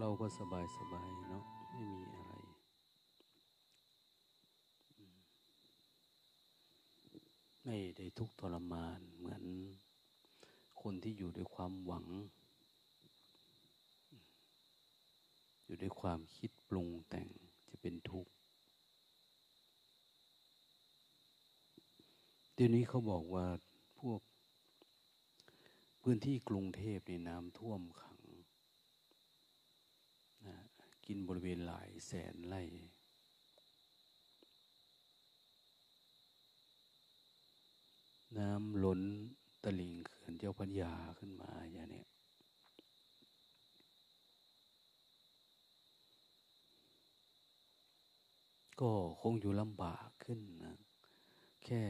เราก็สบายสบายเนาะไม่มีอะไร ไม่ได้ทุกทรมานเหมือนคนที่อยู่ด้วยความหวัง อยู่ด้วยความคิดปรุงแต่งจะเป็นทุกข์เดี๋ยวนี้เขาบอกว่าพวกพื้นที่กรุงเทพในน้ำท่วมขัง กินบริเวณหลายแสนไร่น้ำล้นตลิ่งเขื่อนเจ้าพัญญาขึ้นมาอย่างนี้ก็คงอยู่ลำบากขึ้นนะแค่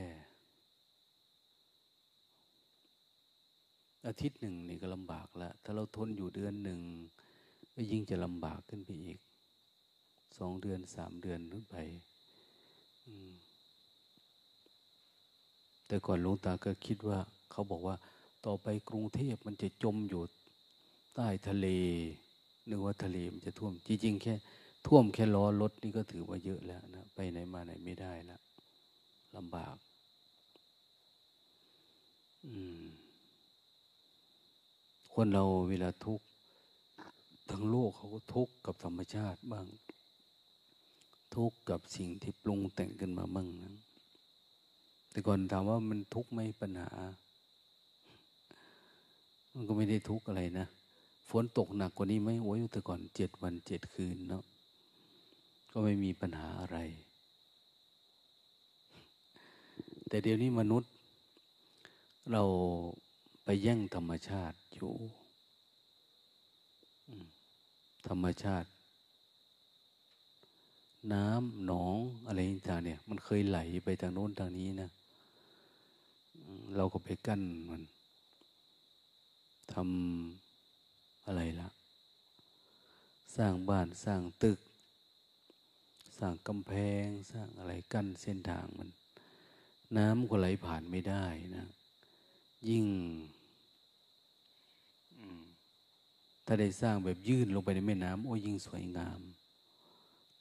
อาทิตย์หนึ่งนี่ก็ลำบากแล้วถ้าเราทนอยู่เดือนหนึ่ง ก็ยิ่งจะลำบากขึ้นไปอีก สองเดือนสามเดือนขึ้นไปแต่ก่อนหลวงตาก็คิดว่า เขาบอกว่า ต่อไปกรุงเทพมันจะจมอยู่ใต้ทะเล นึกว่าทะเลมันจะท่วม จริงๆแค่ ท่วมแค่ล้อรถนี่ก็ถือว่าเยอะแล้วนะไปไหนมาไหนไม่ได้แล้วลำบาก อืมคนเราเวลาทุกข์ ทั้งโลกเขาก็ทุกข์กับธรรมชาติบ้าง ทุกข์กับสิ่งที่ปรุงแต่งขึ้นมาบ้างนะแต่ก่อนถามว่ามันทุกข์ไหมปัญหา มันก็ไม่ได้ทุกข์อะไรนะฝนตกหนักกว่านี้ไหมโอ้ยแต่ก่อนเจ็ดวันเจ็ดคืนเนาะก็ไม่มีปัญหาอะไร แต่เดี๋ยวนี้มนุษย์ เราไปแย่งธรรมชาติอยู่ ธรรมชาติ น้ำหนองอะไรต่างเนี่ย มันเคยไหลไปทางโน้นทางนี้นะเราก็ไปกั้นมันทำอะไรละสร้างบ้านสร้างตึก สร้างกำแพง สร้างอะไรกั้นเส้นทางมัน น้ำก็ไหลผ่านไม่ได้นะ ยิ่ง ถ้าได้สร้างแบบยื่นลงไปในแม่น้ำโอ้ยิ่งสวยงาม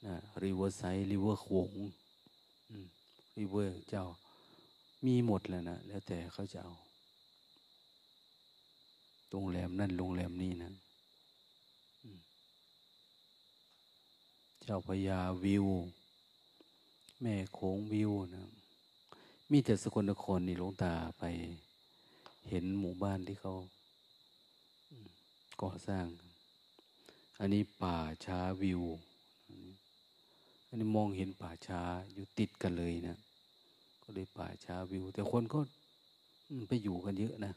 นะริเวอร์ไซด์ริเวอร์โขงริเวอร์เจ้า มีหมดแล้วนะ แล้วแต่เขาจะเอา โรงแรมนั่นโรงแรมนี่นะเจ้าพยาวิว แม่โขงวิวนะ มีแต่สกลนครนี่หลวงตาไป เห็นหมู่บ้านที่เขา ก่อสร้าง อันนี้ป่าช้าวิว อันนี้มองเห็นป่าช้าอยู่ติดกันเลยนะก็เลยป่าช้าวิว แต่คนก็ไปอยู่กันเยอะนะ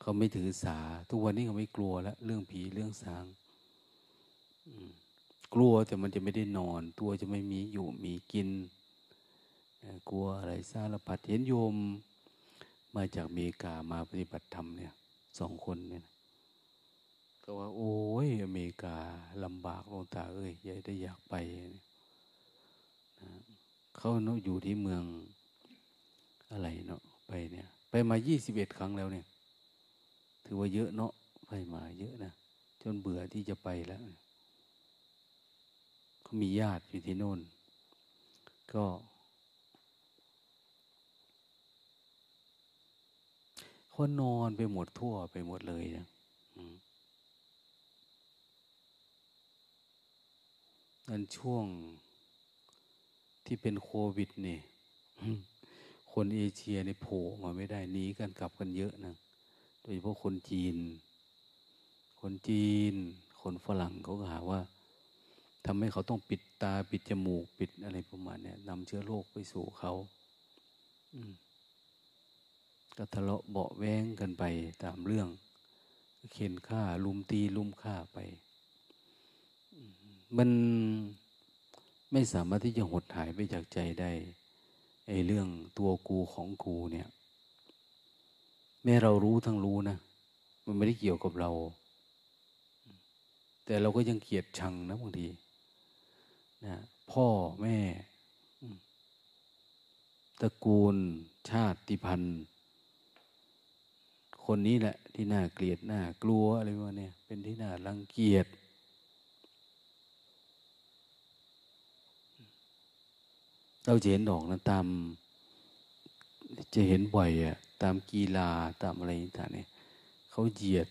เขาไม่ถือสา ทุกวันนี้เขาไม่กลัวแล้วเรื่องผีเรื่องสางกลัวแต่มันจะไม่ได้นอน ตัวจะไม่มีอยู่มีกิน กลัวอะไรสารพัดเห็นโยม มาจากเมกามาปฏิบัติธรรมเนี่ยสองคนเนี่ยก็ว่า โอ้ยอเมริกาลำบากลงตาเอ้ยยายได้อยากไปนะเขาเนาะอยู่ที่เมืองอะไรเนาะไปเนี่ย ไปมายี่สิบเอ็ดครั้งแล้วเนี่ย ถือว่าเยอะเนาะไปมาเยอะนะจนเบื่อที่จะไปแล้วเขามีญาติอยู่ที่โน่น ก็ คนนอนไปหมดทั่วไปหมดเลยนะนั่นช่วงที่เป็นโควิดนี่คนเอเชียในโผล่มาไม่ได้หนีกันกลับกันเยอะนะ โดยเฉพาะคนจีน คนจีน คนฝรั่งเขาก็หาว่าทำให้เขาต้องปิดตาปิดจมูกปิดอะไรประมาณนี้นำเชื้อโรคไปสู่เขา อืม ก็ทะเลาะเบาแวงกันไปตามเรื่อง เข็นฆ่าลุมตีลุมฆ่าไป มันไม่สามารถที่จะหดหายไปจากใจได้ไอ้เรื่องตัวกูของกูเนี่ย แม้เรารู้ทั้งรู้นะ มันไม่ได้เกี่ยวกับเรา แต่เราก็ยังเกลียดชังนะบางทีนะพ่อแม่ตระกูลชาติพันธุ์ คนนี้แหละ ที่น่าเกลียดน่ากลัวอะไรประมาณนี้เป็นที่น่ารังเกียจเราจะเห็นดอกนะตาม จะเห็นบ่อยอะตามกีฬาตามอะไรต่างเนี่ยเขาเหยียด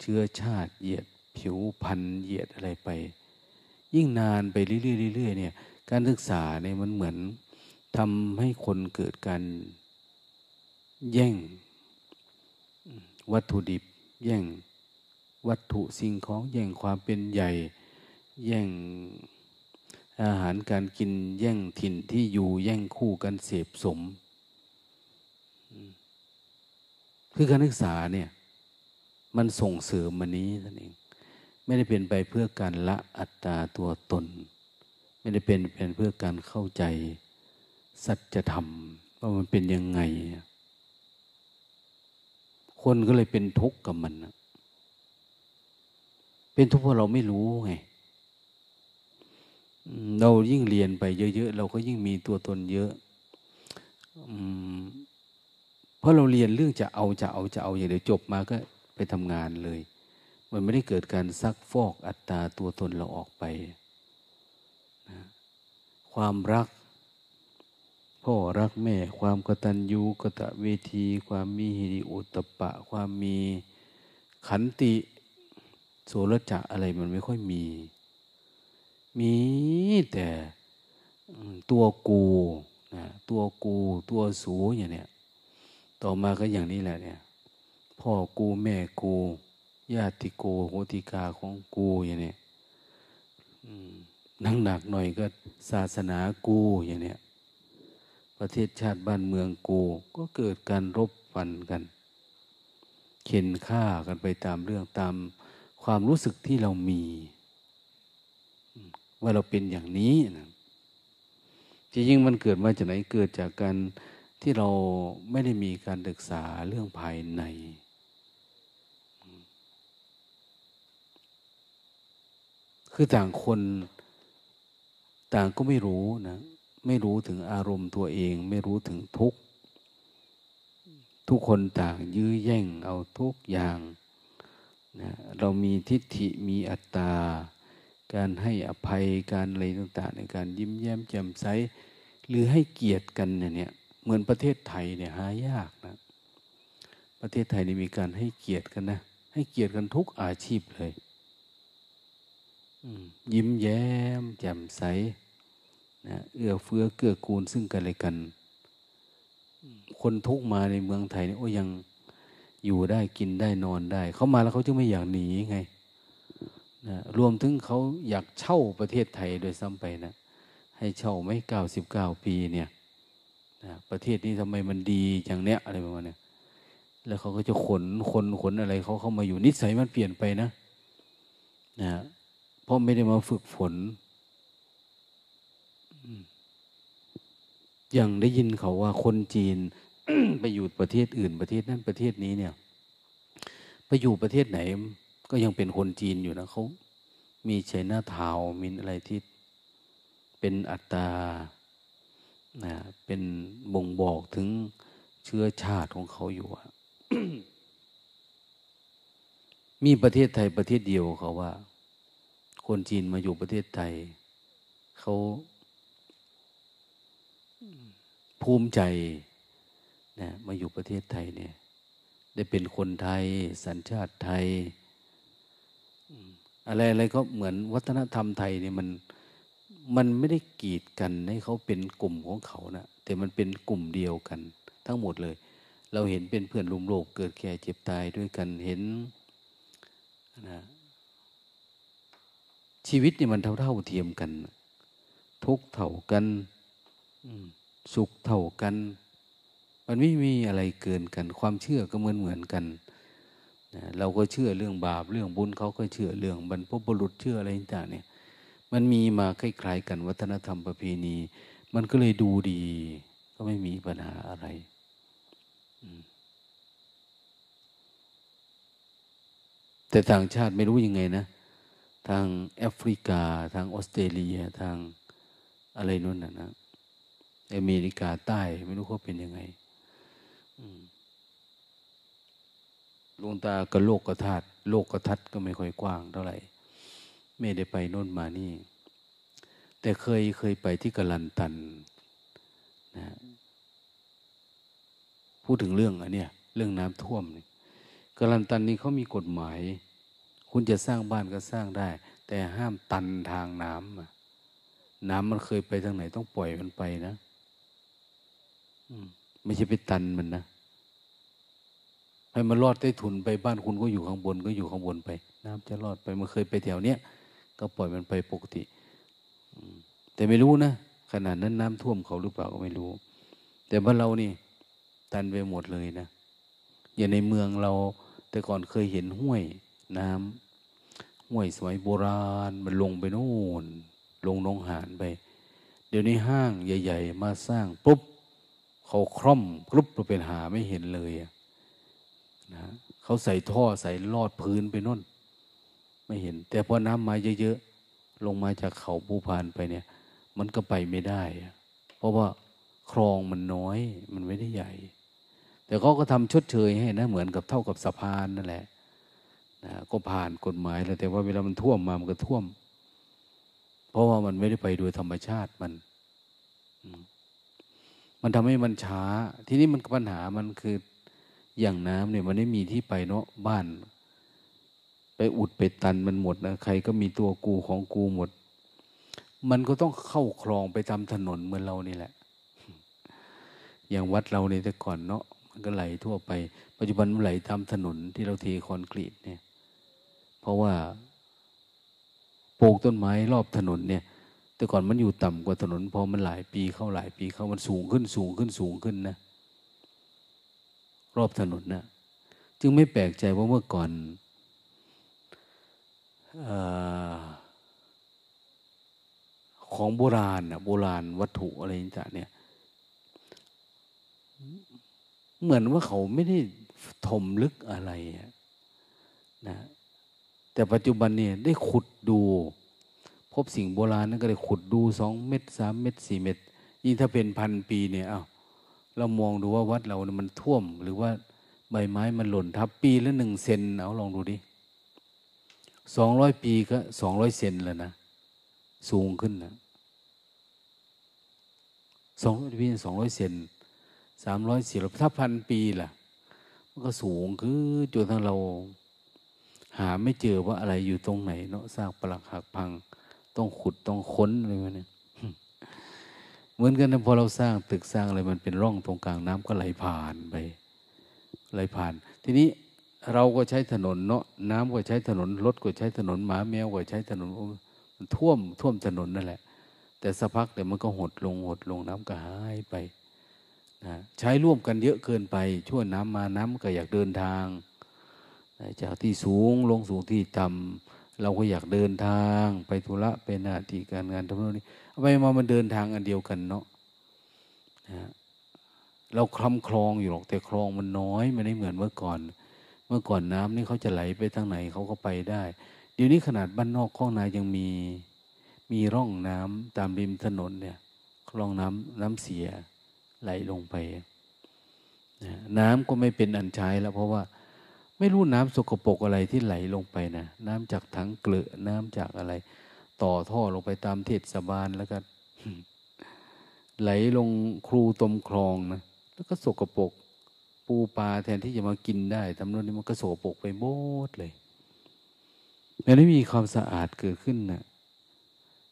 เชื้อชาติเหยียด ผิวพันธุ์เหยียดอะไรไป ยิ่งนานไปเรื่อยๆเนี่ย การศึกษาเนี่ยมันเหมือนทำให้คนเกิดการแย่ง วัตถุดิบ แย่งวัตถุสิ่งของแย่งความเป็นใหญ่ แย่งอาหารการกินแย่งถิ่นที่อยู่แย่งคู่กันเสพสม คือการศึกษาเนี่ย มันส่งเสริมมันนี้นั่นเอง ไม่ได้เป็นไปเพื่อการละอัตตาตัวตน ไม่ได้เป็นเป็นเพื่อการเข้าใจสัจธรรมว่ามันเป็นยังไง คนก็เลยเป็นทุกข์กับมันนะเป็นทุกข์เพราะเราไม่รู้ไงเรายิ่งเรียนไปเยอะๆเราก็ยิ่งมีตัวตนเยอะเพราะเราเรียนเรื่องจะเอาจะเอาจะเอาอย่างเดียวจบมาก็ไปทำงานเลย มันไม่ได้เกิดการซักฟอกอัตตาตัวตนเราออกไปนะความรัก พ่อรักแม่ ความกตัญญูกตเวที ความมีหิริโอตปะ ความมีขันติโสรจะอะไรมันไม่ค่อยมี มีแต่ตัวกูนะตัวกูตัวสูอย่างเนี้ยต่อมาก็อย่างนี้แหละเนี่ย พ่อกูแม่กูญาติโกโหติกาของกูอย่างเนี้ยนั่งหนักหน่อยก็ศาสนากูอย่างเนี้ย ประเทศชาติบ้านเมืองกูก็เกิดการรบฟันกัน เข็นฆ่ากันไปตามเรื่องตามความรู้สึกที่เรามี ว่าเราเป็นอย่างนี้นะจริงๆมันเกิดมาจากไหนเกิดจากการที่เราไม่ได้มีการศึกษาเรื่องภายในคือต่างคนต่างก็ไม่รู้นะ ไม่รู้ถึงอารมณ์ตัวเอง ไม่รู้ถึงทุก ทุกคนต่างยื้อแย่งเอาทุกอย่างนะเรามีทิฏฐิมีอัตตา การให้อภัยการอะไรต่างๆ ในการยิ้มแย้มแจ่มใสหรือให้เกียรติกันเนี่ยเหมือนประเทศไทยเนี่ยหายากนะ ประเทศไทยนี่มีการให้เกียรติกันนะ ให้เกียรติกันทุกอาชีพเลยยิ้มแย้มแจ่มใส นะเอื้อเฟื้อเกื้อกูลซึ่งกันและกัน คนทุกมาในเมืองไทยเนี่ยโอ้ยังอยู่ได้กินได้นอนได้ เขามาแล้วเขาจึงไม่อยากหนีไงนะรวมถึงเขาอยากเช่าประเทศไทยโดยซ้ำไปนะให้เช่าไม่เก้าสิบเก้าปีเนี่ยนะประเทศนี้ทำไมมันดีอย่างเนี้ยอะไรประมาณนี้แล้วเขาก็จะขนคนขนอะไรเขาเข้ามาอยู่นิสัยมันเปลี่ยนไปนะนะเพราะไม่ได้มาฝึกฝน อย่างได้ยินเขาว่าคนจีน ไปอยู่ประเทศอื่นประเทศนั้นประเทศนี้เนี่ย ไปอยู่ประเทศไหน ก็ยังเป็นคนจีนอยู่นะเขามีเชน่าทาวมีอะไรที่เป็นอัตตานะเป็นบ่งบอกถึงเชื้อชาติของเขาอยู่อะมีประเทศไทยประเทศเดียวเขาว่า คนจีนมาอยู่ประเทศไทย เขา ภูมิใจนะมาอยู่ประเทศไทยเนี่ย ได้เป็นคนไทย สัญชาติไทย อะไรอะไรก็เหมือนวัฒนธรรมไทยเนี่ยมันมันไม่ได้กีดกันให้เขาเป็นกลุ่มของเขานะแต่มันเป็นกลุ่มเดียวกัน ทั้งหมดเลย เราเห็นเป็นเพื่อนรุมโลกเกิดแก่เจ็บตายด้วยกันเห็นนะชีวิตเนี่ยมันเท่าเท่าเทียมกัน ทุกเท่ากัน สุขเท่ากัน มันไม่มีอะไรเกินกัน ความเชื่อก็เหมือนเหมือนกันเราก็เชื่อเรื่องบาปเรื่องบุญเขาก็เชื่อเรื่องบรรพบุรุษเชื่ออะไรต่างเนี่ย มันมีมาคล้ายๆกันวัฒนธรรมประเพณี มันก็เลยดูดี ก็ไม่มีปัญหาอะไรแต่ต่างชาติไม่รู้ยังไงนะ ทางแอฟริกา ทางออสเตรเลีย ทางอะไรนู่นน่ะนะ อเมริกาใต้ไม่รู้เขาเป็นยังไงลงตาก็โลกกระทัดโลกกระทัดก็ไม่ค่อยกว้างเท่าไหร่ ไม่ได้ไปโน่นมานี่ แต่เคยเคยไปที่กลันตันนะพูดถึงเรื่องอันเนี้ยเรื่องน้ำท่วมนี่กลันตันนี้เขามีกฎหมาย คุณจะสร้างบ้านก็สร้างได้ แต่ห้ามตันทางน้ำน้ำมันเคยไปทางไหนต้องปล่อยมันไปนะ ไม่ใช่ไปตันมันนะให้มันรอดใต้ถุนไปบ้านคุณก็อยู่ข้างบนก็อยู่ข้างบนไป น้ำจะรอดไปมันเคยไปแถวเนี้ยก็ปล่อยมันไปปกติแต่ไม่รู้นะขนาดนั้นน้ำท่วมเขาหรือเปล่าก็ไม่รู้ แต่บ้านเรานี่ ตันไปหมดเลยนะอย่างในเมืองเรา แต่ก่อนเคยเห็นห้วย น้ำห้วยสมัยโบราณ มันลงไปโน่นลงนองหานไป เดี๋ยวนี้ห้างใหญ่ ๆ มาสร้างปุ๊บ เขาคร่อมกรุบเราเป็นหาไม่เห็นเลยนะเขาใส่ท่อใส่ลอดพื้นไปน่น ไม่เห็น แต่พอน้ำมาเยอะๆลงมาจากเขาภูพานไปเนี่ย มันก็ไปไม่ได้ เพราะว่าคลองมันน้อย มันไม่ได้ใหญ่ แต่เขาก็ทำชดเชยให้นะเหมือนกับเท่ากับสะพานนั่นแหละนะก็ผ่านกฎหมายแล้วแต่ว่าเวลามันท่วมมามันก็ท่วม เพราะว่ามันไม่ได้ไปโดยธรรมชาติมัน มันทำให้มันช้า ทีนี้มันปัญหามันคืออย่างน้ำเนี่ยมันไม่มีที่ไปเนาะบ้าน ไปอุดไปตันมันหมดนะใครก็มีตัวกูของกูหมด มันก็ต้องเข้าคลองไปตามถนนเหมือนเรานี่แหละ อย่างวัดเราในแต่ก่อนเนาะมันก็ไหลทั่วไป ปัจจุบันมันไหลตามถนนที่เราเทคอนกรีตเนี่ย เพราะว่าปลูกต้นไม้รอบถนนเนี่ย แต่ก่อนมันอยู่ต่ำกว่าถนนพอมันหลายปีเข้าหลายปีเข้ามันสูงขึ้นสูงขึ้นสูงขึ้นนะ รอบถนนนะจึงไม่แปลกใจว่าเมื่อก่อนอของโบราณนะโบราณวัตถุอะไรต่างเนี่ย เหมือนว่าเขาไม่ได้ถมลึกอะไรนะแต่ปัจจุบันเนี่ยได้ขุดดู พบสิ่งโบราณนั่นก็เลยขุดดูสองเม็ดสามเม็ดสี่เม็ดยิ่งถ้าเป็นพันปีเนี่ยอ้าเรามองดูว่าวัดเราเนี่ยมันท่วม หรือว่าใบไม้มันหล่นทับปีละหนึ่งเซนเอาลองดูดิสองร้อยปีก็สองร้อยเซนแล้วนะ สูงขึ้นนะสองร้อยปีสองร้อยเซนสามร้อยสี่ร้อยถ้าพันปีล่ะ มันก็สูงคือจนทั้งเรา หาไม่เจอว่าอะไรอยู่ตรงไหนเนาะซากปรักหักพัง ต้องขุดต้องค้นอะไรมาเนี่ยเหมือนกันนะพอเราสร้างตึกสร้างอะไรมันเป็นร่องตรงกลางน้ำก็ไหลผ่านไปไหลผ่าน ทีนี้เราก็ใช้ถนนเนาะน้ำก็ใช้ถนนรถก็ใช้ถนนหมาแมวก็ใช้ถนนมันท่วมท่วมถนนนั่นแหละ แต่สักพักเดี๋ยวมันก็หดลงหดลงน้ำก็หายไปนะใช้ร่วมกันเยอะเกินไป ช่วน้ำมาน้ำก็อยากเดินทาง จากที่สูงลงสู่ที่ต่ำ เราก็อยากเดินทางไปธุระไปหน้าที่การงานทำนู่นนี่ไปมามันเดินทางอันเดียวกันเนาะนะเราคลำคลองอยู่หรอกแต่คลองมันน้อยมันไม่เหมือนเมื่อก่อน เมื่อก่อนน้ำนี่เขาจะไหลไปทางไหนเขาก็ไปได้ เดี๋ยวนี้ขนาดบ้านนอกข้องนายังมีมีร่องน้ำตามริมถนนเนี่ยคลองน้ำน้ำเสียไหลลงไปนะน้ำก็ไม่เป็นอันใช้แล้วเพราะว่า ไม่รู้น้ำสกปรกอะไรที่ไหลลงไปนะน้ำจากถังเกลือน้ำจากอะไร ต่อท่อลงไปตามเทศบาลแล้วก็ ไหลลงครูตมคลองนะแล้วก็สกปรกปูปลาแทนที่จะมากินได้ทำนู้นนี่มันก็สกปรกไปหมดเลยมันไม่มีความสะอาดเกิดขึ้นนะ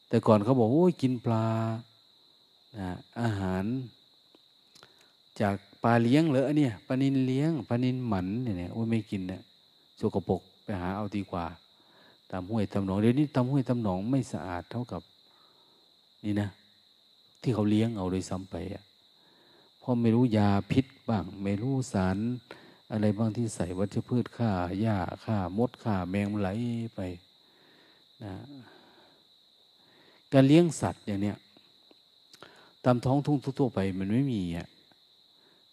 แต่ก่อนเขาบอกโอ้ยกินปลานะอาหารจาก ปลาเลี้ยงเหรอเนี่ยปลานินเลี้ยงปลานินหมันเนี่ยโอ้ยไม่กินเนี่ยสกปรกไปหาเอาดีกว่าตามห้วยตามหนองเดี๋ยวนี้ตามห้วยตามหนองไม่สะอาดเท่ากับ นี่นะ ที่เขาเลี้ยงเอาโดยซ้ำไปอะเพราะไม่รู้ยาพิษบ้าง ไม่รู้สารอะไรบ้างที่ใส่วัชพืชฆ่าหญ้าฆ่ามดฆ่าแมงไหลไปนะการเลี้ยงสัตว์อย่างเนี้ยตามท้องทุ่งทั่วไปมันไม่มีอะ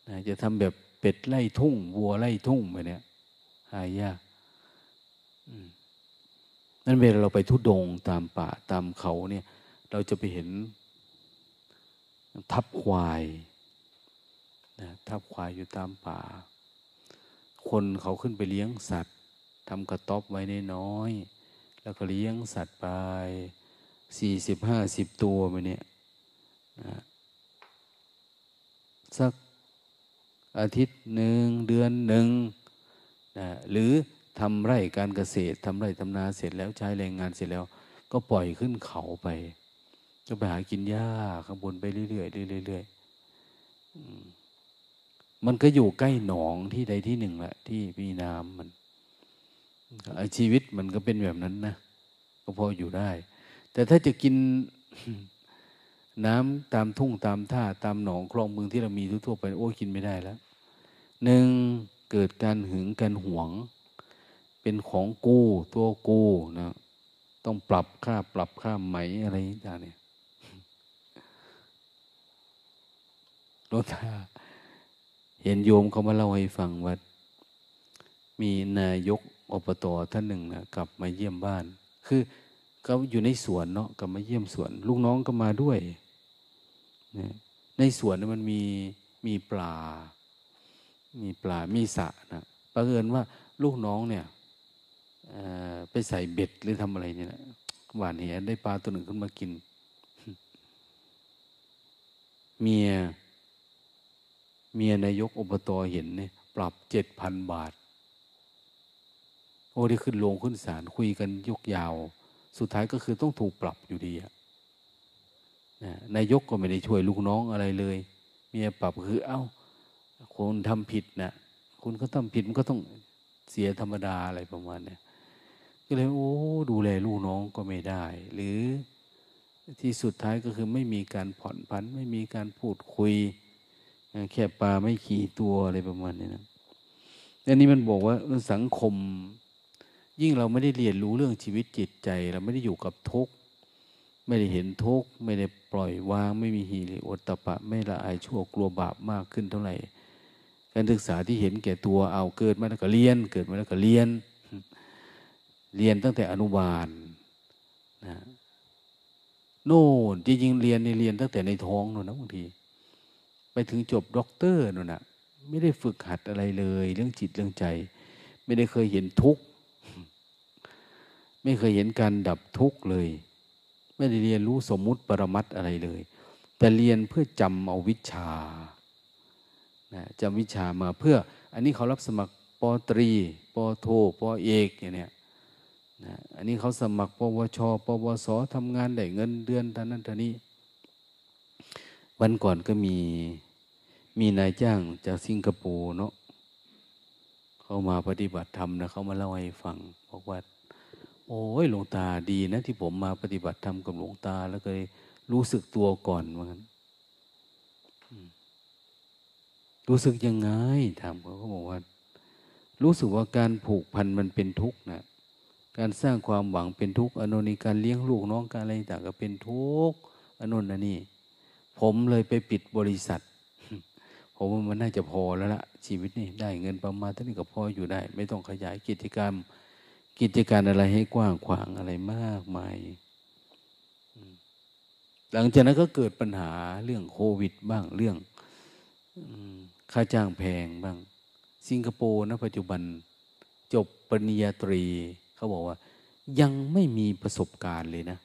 นะจะทำแบบเป็ดไล่ทุ่ง วัวไล่ทุ่งไปเนี่ย หายากนั่นเวลาเราไปทุดงตามป่าตามเขาเนี่ย เราจะไปเห็น ทับควายนะทับควายอยู่ตามป่า คนเขาขึ้นไปเลี้ยงสัตว์ทำกระต๊อบไว้น้อยแล้วก็เลี้ยงสัตว์ไปสี่สิบห้าสิบตัวไปเนี่ยนะสัก อาทิตย์หนึ่งเดือนหนึ่งนะหรือทำไร่การเกษตรทำไร่ทำนาเสร็จแล้วใช้แรงงานเสร็จแล้ว ก็ปล่อยขึ้นเขาไป ก็ไปหากินหญ้าข้างบนไปเรื่อยๆเรื่อยๆมันก็อยู่ใกล้หนองที่ใดที่หนึ่งแหละที่มีน้ำมันชีวิตมันก็เป็นแบบนั้นนะก็พออยู่ได้ แต่ถ้าจะกินน้ำตามทุ่งตามท่าตามหนองคลองเมืองที่เรามีทั่วไป โอ้กินไม่ได้แล้ว หนึ่งเกิดการหึงการหวง เป็นของกู้ตัวกู้นะต้องปรับค่าปรับค่าไหมอะไรต่างเนี่ยรถตาเห็นโยมเขามาเล่าให้ฟังว่ามีนายกอบตท่านหนึ่งนะกลับมาเยี่ยมบ้าน คือก็อยู่ในสวนเนาะกลับมาเยี่ยมสวน ลูกน้องก็มาด้วยนะในสวนมันมีมีปลา มีปลา มีสะนะประเอินว่าลูกน้องเนี่ยไปใส่เบ็ดหรือทำอะไรเนี่ยนะหวานเหียได้ปลาตัวหนึ่งขึ้นมากิน เมีย เมียนายกอบตเห็นเนี่ยปรับเจ็ดพันบาท โอ้ได้ขึ้นลงขึ้นศาลคุยกันยกยาว สุดท้ายก็คือต้องถูกปรับอยู่ดีอะนายกก็ไม่ได้ช่วยลูกน้องอะไรเลย เมียปรับคือเอา้า คุณทำผิดนะคุณก็ทำผิดมันก็ต้องเสียธรรมดาอะไรประมาณเนี้ยก็เลยโอ้ดูแลลูกน้องก็ไม่ได้ หรือที่สุดท้ายก็คือไม่มีการผ่อนผัน ไม่มีการพูดคุย แค่ปลาไม่ขี่ตัวอะไรประมาณนี้นะอันนี้มันบอกว่าสังคม ยิ่งเราไม่ได้เรียนรู้เรื่องชีวิตจิตใจ เราไม่ได้อยู่กับทุกข์ไม่ได้เห็นทุกข์ไม่ได้ปล่อยวาง ไม่มีหีริโอตตะปะ ไม่ละอายชั่วกลัวบาปมากขึ้นเท่าไหร่ การศึกษาที่เห็นแก่ตัวเอาเกิดมาแล้วก็เรียน เกิดมาแล้วก็เรียน เรียนตั้งแต่อนุบาลนะโน่นจริงๆเรียนในเรียนตั้งแต่ในท้องนู่นนะบางที ไปถึงจบด็อกเตอร์นู่นนะไม่ได้ฝึกหัดอะไรเลย เรื่องจิตเรื่องใจ ไม่ได้เคยเห็นทุกข์ไม่เคยเห็นการดับทุกข์เลย ไม่ได้เรียนรู้สมมุติปรมัตอะไรเลย แต่เรียนเพื่อจำเอาวิชา จำวิชามาเพื่อ อันนี้เขารับสมัครปตรีปโทปเอกอย่างเนี้ยนะอันนี้เขาสมัครปวชปวสทำงานได้เงินเดือนท่านั้นท่านี้ วันก่อนก็มีมีนายจ้างจากสิงคโปร์เนาะเขามาปฏิบัติธรรมนะเขามาเล่าให้ฟังบอกว่า โอ้ยหลวงตาดีนะ ที่ผมมาปฏิบัติธรรมกับหลวงตา แล้วก็รู้สึกตัวก่อนว่างั้น รู้สึกยังไงถามเขาเขาบอกว่า รู้สึกว่าการผูกพันมันเป็นทุกข์นะการสร้างความหวังเป็นทุกข์อนุนีการเลี้ยงลูกน้องการอะไรต่างก็เป็นทุกข์อนุนนี่ ผมเลยไปปิดบริษัท ผมว่ามันน่าจะพอแล้วละชีวิตนี่ได้เงินประมาณเท่านี้ก็พออยู่ได้ ไม่ต้องขยายกิจกรรม กิจการอะไรให้กว้างขวางอะไรมากมายหลังจากนั้นก็เกิดปัญหาเรื่องโควิดบ้างเรื่อง ค่าจ้างแพงบ้าง สิงคโปร์นะปัจจุบันจบปริญญาตรี เขาบอกว่า ยังไม่มีประสบการณ์เลยนะ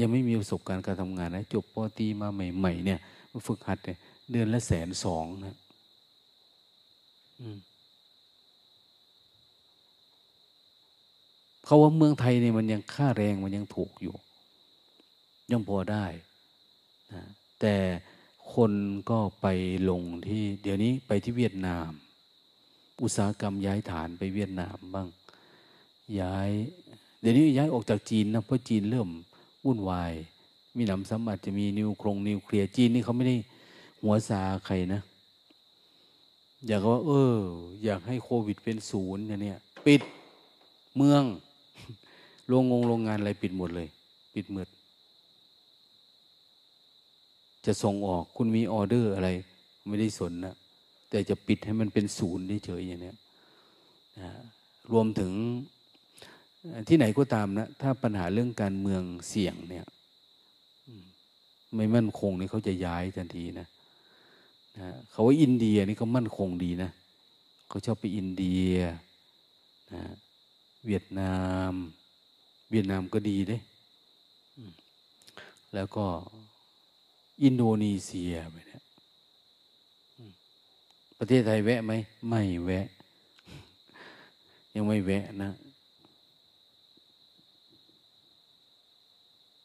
ยังไม่มีประสบการณ์การทำงานนะ จบปตีมาใหม่ ๆ เนี่ยมาฝึกหัดเนี่ยเดือนละแสนสองนะเขาว่าเมืองไทยเนี่ยมันยังค่าแรงมันยังถูกอยู่ ยังพอได้นะแต่ คนก็ไปลงที่เดี๋ยวนี้ไปที่เวียดนาม อุตสาหกรรมย้ายฐานไปเวียดนามบ้าง ย้าย เดี๋ยวนี้ย้ายออกจากจีนนะเพราะจีนเริ่มวุ่นวาย มีหนำซ้ำอาจจะมีนิวโครงนิวเคลียร์จีนนี่เขาไม่ได้หัวซาใครนะ อยากว่า เออ อยากให้โควิดเป็นศูนย์เนี่ยปิดเมืองโรงงงโรงงานอะไรปิดหมดเลย ปิดหมด จะส่งออกคุณมีออเดอร์อะไร ไม่ได้สนนะแต่จะปิดให้มันเป็นศูนย์เฉยอย่างนี้นะรวมถึงที่ไหนก็ตามนะ ถ้าปัญหาเรื่องการเมืองเสี่ยงเนี่ยไม่มั่นคงนี่เขาจะย้ายทันทีนะนะเขาว่าอินเดียนี่เขามั่นคงดีนะเขาชอบไปอินเดียนะเวียดนาม เวียดนามก็ดีเด้แล้วก็ อินโดนีเซียไปเนี่ยประเทศไทยแวะไหมไม่แวะ ยังไม่แวะนะ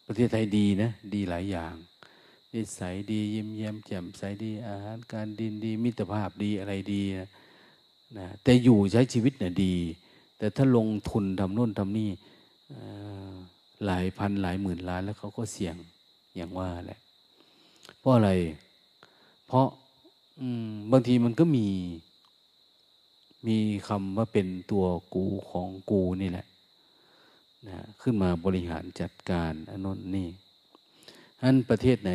ประเทศไทยดีนะ ดีหลายอย่างนิสัยดีเยี่ยมเยี่ยมแจ่มใสดีอาหารการดินดีมิตรภาพดีอะไรดีนะนะแต่อยู่ใช้ชีวิตเนี่ยดี แต่ถ้าลงทุนทำโน่นทำนี่หลายพันหลายหมื่นล้านแล้วเขาก็เสี่ยงอย่างว่าแหละ ราะอะไร เพราะบางทีมันก็มี มีคำว่าเป็นตัวกูของกูนี่แหละนะขึ้นมาบริหารจัดการอนนนี่อันประเทศไหน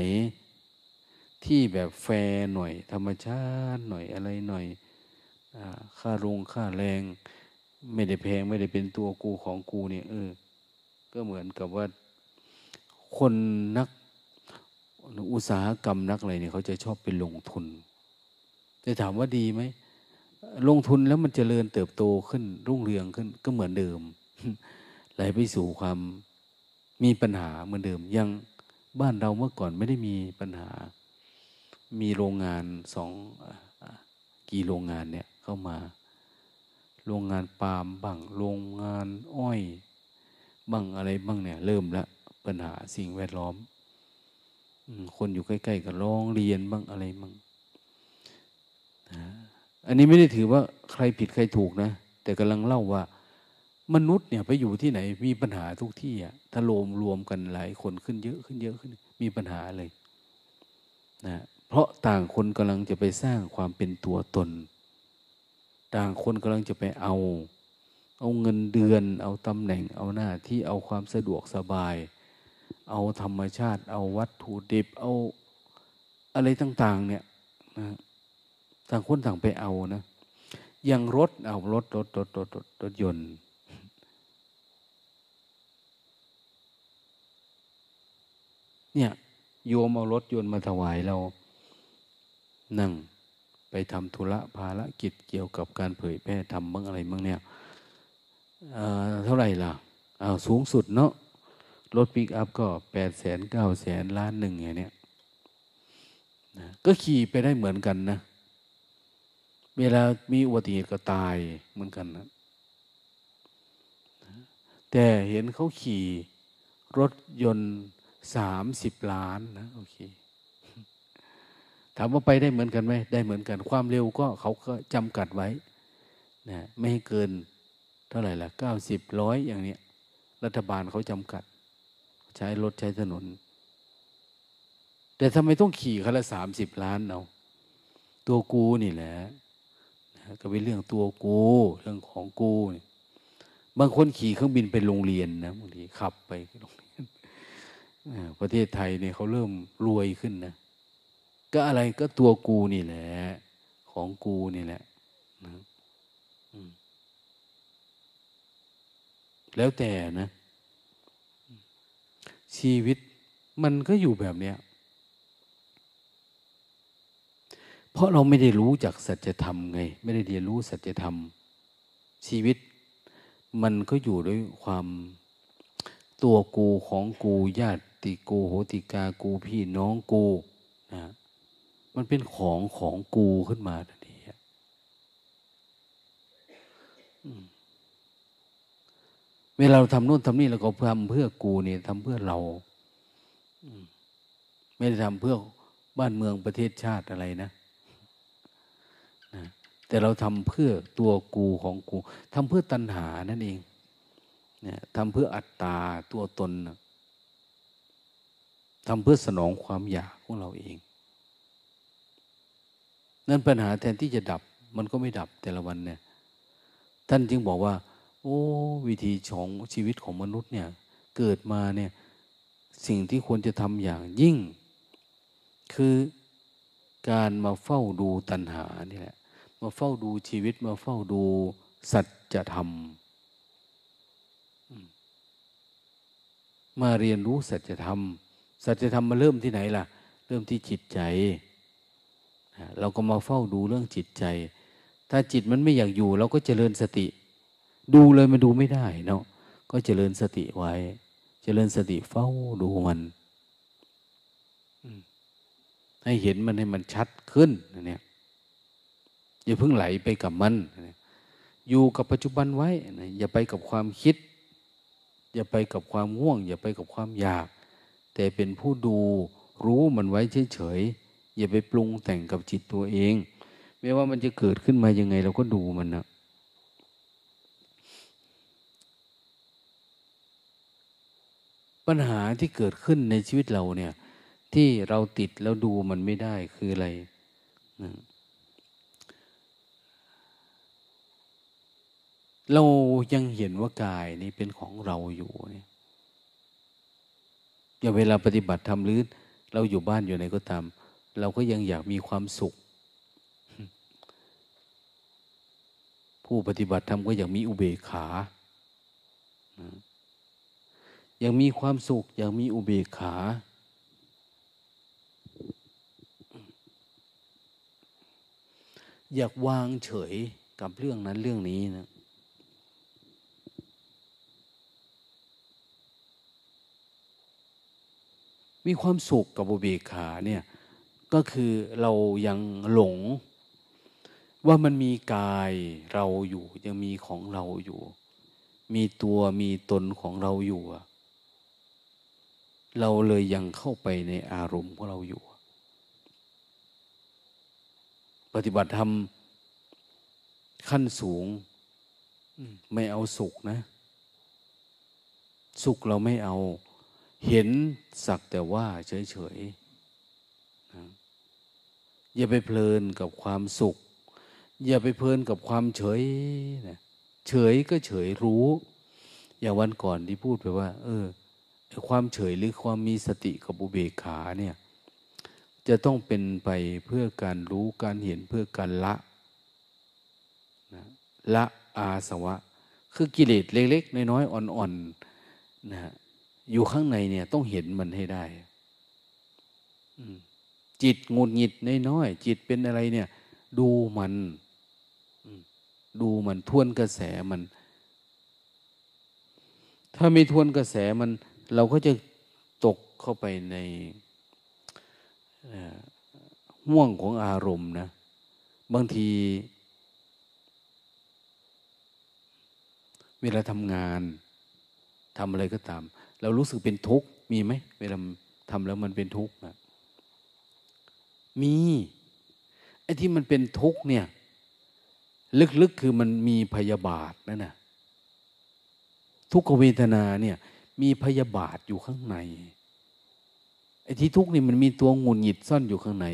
ที่แบบแฟร์หน่อย ธรรมชาติหน่อยอะไรหน่อยอค่าโรงค่าแรง ไม่ได้แพงไม่ได้เป็นตัวกูของกูเนี่ยเออ ก็เหมือนกับว่า คนนัก อุตสาหกรรมนักอะไรเนี่ยเขาจะชอบไปลงทุน จะถามว่าดีไหมลงทุนแล้วมันจเจริญเติบโตขึ้น รุ่งเรืองขึ้นก็เหมือนเดิมไหลไปสู่ความมีปัญหาเหมือนเดิม ยังบ้านเราเมื่อก่อนไม่ได้มีปัญหา มีโรงงานสองกี่โรงงานเนี่ยเข้ามา โรงงานปาล์มบ้างโรงงานอ้อยบ้างอะไรบ้างเนี่ย เริ่มละปัญหาสิ่งแวดล้อม คนอยู่ใกล้ๆกับร้องเรียนบ้างอะไรบ้างอันนี้ไม่ได้ถือว่าใครผิดใครถูกนะ แต่กำลังเล่าว่า มนุษย์เนี่ยไปอยู่ที่ไหน มีปัญหาทุกที่อะถ้ารวมรวมกันหลายคนขึ้นเยอะขึ้นเยอะขึ้น มีปัญหาเลยนะเพราะต่างคนกำลังจะไปสร้างความเป็นตัวตน ต่างคนกำลังจะไปเอา เอาเงินเดือน เอาตำแหน่ง เอาหน้าที่เอาความสะดวกสบาย เอาธรรมชาติ เอาวัตถุดิบ เอาอะไรต่าง ๆ เนี่ยนะต่างคนต่างไปเอานะอย่างรถเอารถรถรถรถรถรถยนต์เนี่ยโยมเอารถยนต์มาถวายเรา นั่งไปทำธุระภารกิจเกี่ยวกับการเผยแพร่ทำบ้างอะไรบ้างเนี่ยเเท่าไหร่ล่ะเอาสูงสุดเนาะ รถปิกอัพก็แปดแสนเก้าแสนล้านหนึ่งอย่างเนี้ยก็ขี่ไปได้เหมือนกันนะ เวลามีอุบัติเหตุก็ตายเหมือนกันนะแต่เห็นเขาขี่รถยนต์สามสิบล้านนะโอเคถามว่าไปได้เหมือนกันไหมได้เหมือนกัน ความเร็วก็เขาก็จำกัดไว้นะไม่ให้เกินเท่าไหร่ละเก้าสิบร้อยอย่างเนี้ยรัฐบาลเขาจำกัด ใช้รถใช้ถนน แต่ทำไมต้องขี่คันละสามสิบล้านเอาตัวกูนี่แหละก็เป็นเรื่องตัวกูเรื่องของกูเนี่ยบางคนขี่เครื่องบินไปโรงเรียนนะบางทีขับไปโรงเรียนประเทศไทยเนี่ยเขาเริ่มรวยขึ้นนะ ก็อะไรก็ตัวกูนี่แหละ ของกูนี่แหละนะแล้วแต่นะ ชีวิตมันก็อยู่แบบเนี้ยเพราะเราไม่ได้รู้จากสัจธรรมไง ไม่ได้เรียนรู้สัจธรรม ชีวิต มันก็อยู่ด้วยความตัวกูของกูญาติกูโหติกากูพี่น้องกูนะมันเป็นของของกูขึ้นมาทันที เวลาเราทำนู่นทำนี่เราก็ทำเพื่อกูเนี่ยทำเพื่อเราไม่ได้ทำเพื่อบ้านเมืองประเทศชาติอะไรนะแต่เราทำเพื่อตัวกูของกูทำเพื่อตัณหานั่นเองทำเพื่ออัตตาตัวตนทำเพื่อสนองความอยากของเราเอง นั่นปัญหาแทนที่จะดับ มันก็ไม่ดับแต่ละวันเนี่ย ท่านจึงบอกว่า โอ้วิธีของชีวิตของมนุษย์เนี่ย เกิดมาเนี่ย สิ่งที่ควรจะทำอย่างยิ่ง คือการมาเฝ้าดูตัณหานี่แหละมาเฝ้าดูชีวิตมาเฝ้าดูสัจธรรม มาเรียนรู้สัจธรรม สัจธรรมมาเริ่มที่ไหนล่ะ เริ่มที่จิตใจ เราก็มาเฝ้าดูเรื่องจิตใจ ถ้าจิตมันไม่อยากอยู่ เราก็เจริญสติ ดูเลยมันดูไม่ได้เนาะก็เจริญสติไว้ เจริญสติเฝ้าดูมันให้เห็นมันให้มันชัดขึ้นเนี่ยอย่าเพิ่งไหลไปกับมันอยู่กับปัจจุบันไว้อย่าไปกับความคิด อย่าไปกับความง่วง อย่าไปกับความอยาก แต่เป็นผู้ดูรู้มันไว้เฉยๆอย่าไปปรุงแต่งกับจิตตัวเอง ไม่ว่ามันจะเกิดขึ้นมายังไง เราก็ดูมันนะ ปัญหาที่เกิดขึ้นในชีวิตเราเนี่ย ที่เราติดแล้วดูมันไม่ได้คืออะไรนะเรายังเห็นว่ากายนี้เป็นของเราอยู่เนี่ยอย่างเวลาปฏิบัติธรรมหรือเราอยู่บ้านอยู่ไหนก็ตาม เราก็ยังอยากมีความสุข ผู้ปฏิบัติธรรมก็อยากมีอุเบกขา อย่ากมีความสุข อย่ากมีอุเบกขา อยากวางเฉยกับเรื่องนั้นเรื่องนี้นะมีความสุขกับอุเบกขาเนี่ยก็คือเรายังหลง ว่ามันมีกายเราอยู่ ยังมีของเราอยู่ มีตัวมีตนของเราอยู่ เราเลยยังเข้าไปในอารมณ์ของเราอยู่ ปฏิบัติธรรมขั้นสูง ไม่เอาสุขนะ สุขเราไม่เอา เห็นสักแต่ว่าเฉยๆนะอย่าไปเพลินกับความสุข อย่าไปเพลินกับความเฉยนะเฉยก็เฉยรู้ อย่างวันก่อนที่พูดไปว่า เออ ความเฉยหรือความมีสติกับอุเบกขาเนี่ยจะต้องเป็นไปเพื่อการรู้การเห็นเพื่อการละนะละอาสวะ คือกิเลสเล็กๆน้อยๆอ่อนๆนะอยู่ข้างในเนี่ยต้องเห็นมันให้ได้ จิตงุดหงิดน้อยๆจิตเป็นอะไรเนี่ย ดูมัน ดูมันทวนกระแสมัน ถ้าไม่ทวนกระแสมัน เราก็จะตกเข้าไปในห่วงของอารมณ์นะ บางที เวลาทำงานทำอะไรก็ตาม เรารู้สึกเป็นทุกข์มีไหมเวลาทำแล้วมันเป็นทุกข์นะมีไอ้ที่มันเป็นทุกข์เนี่ย ลึกๆคือมันมีพยาบาทนั่นนะทุกขเวทนาเนี่ย มีพยาบาทอยู่ข้างในไอ้ที่ทุกข์นี่มันมีตัวงุนหงิดซ่อนอยู่ข้างใน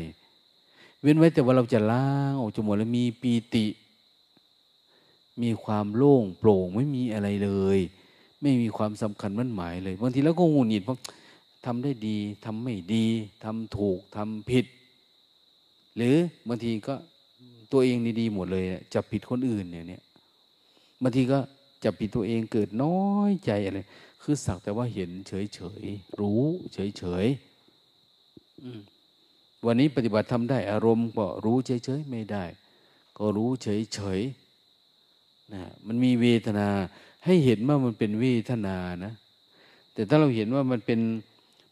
เว้นไว้แต่ว่าเราจะล้างออกจากหมดแล้วมีปีติ มีความโล่งโปร่งไม่มีอะไรเลย ไม่มีความสำคัญมั่นหมายเลยบางทีแล้วก็งูหงิดเพราะทำได้ดีทำไม่ดีทำถูกทำผิด หรือบางทีก็ตัวเองดีๆหมดเลยจับผิดคนอื่นเนี่ยเนี่ยบางทีก็จับผิดตัวเองเกิดน้อยใจอะไร คือสักแต่ว่าเห็นเฉยๆรู้เฉยๆวันนี้ปฏิบัติทำได้อารมณ์ก็รู้เฉยๆไม่ได้ ก็รู้เฉยๆนะมันมีเวทนาให้เห็นว่ามันเป็นเวทนานะ แต่ถ้าเราเห็นว่ามันเป็น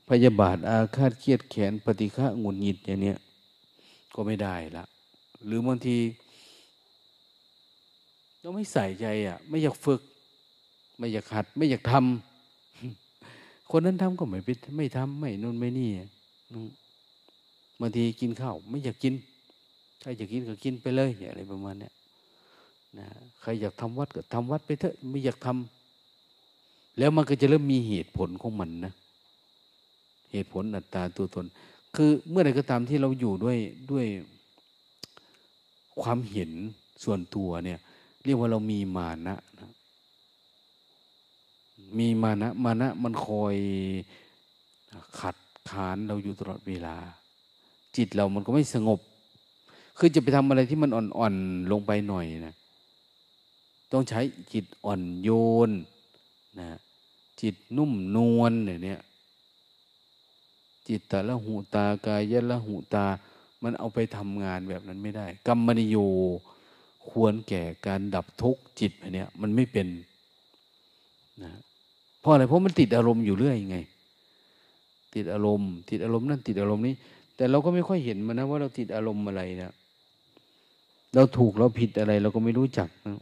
พยาบาทอาฆาตเครียดแขนปฏิฆะงุนหงิดอย่างเนี้ยก็ไม่ได้ละ หรือบางทีเราไม่ใส่ใจอะ ไม่อยากฝึก ไม่อยากหัด ไม่อยากทำ คนนั้นทำก็ไม่ไปไม่ทำไม่นู่นไม่นี่บางทีกินข้าวไม่อยากกิน ใครอยากกินก็กินไปเลยอะไรประมาณเนี้ยนะใครอยากทำวัดก็ทำวัดไปเถอะไม่อยากทำแล้วมันก็จะเริ่มมีเหตุผลของมันนะ เหตุผลอัตตาตัวตน คือเมื่อใดก็ตามที่เราอยู่ด้วยด้วยความเห็นส่วนตัวเนี่ย เรียกว่าเรามีมานะ มีมานะมานะมันคอยขัดขานเราอยู่ตลอดเวลา จิตเรามันก็ไม่สงบ คือจะไปทำอะไรที่มันอ่อนๆลงไปหน่อยนะต้องใช้จิตอ่อนโยนนะจิตนุ่มนวลเนี่ยจิตตะละหูตากายละหูตา มันเอาไปทำงานแบบนั้นไม่ได้ กรรมนิโยควรแก่การดับทุกข์จิตอันเนี้ยมันไม่เป็นนะ เพราะอะไรเพราะมันติดอารมณ์อยู่เรื่อยไง ติดอารมณ์ ติดอารมณ์นั่นติดอารมณ์นี้ แต่เราก็ไม่ค่อยเห็นมันนะว่าเราติดอารมณ์อะไรนะเราถูกเราผิดอะไร เราก็ไม่รู้จักนะ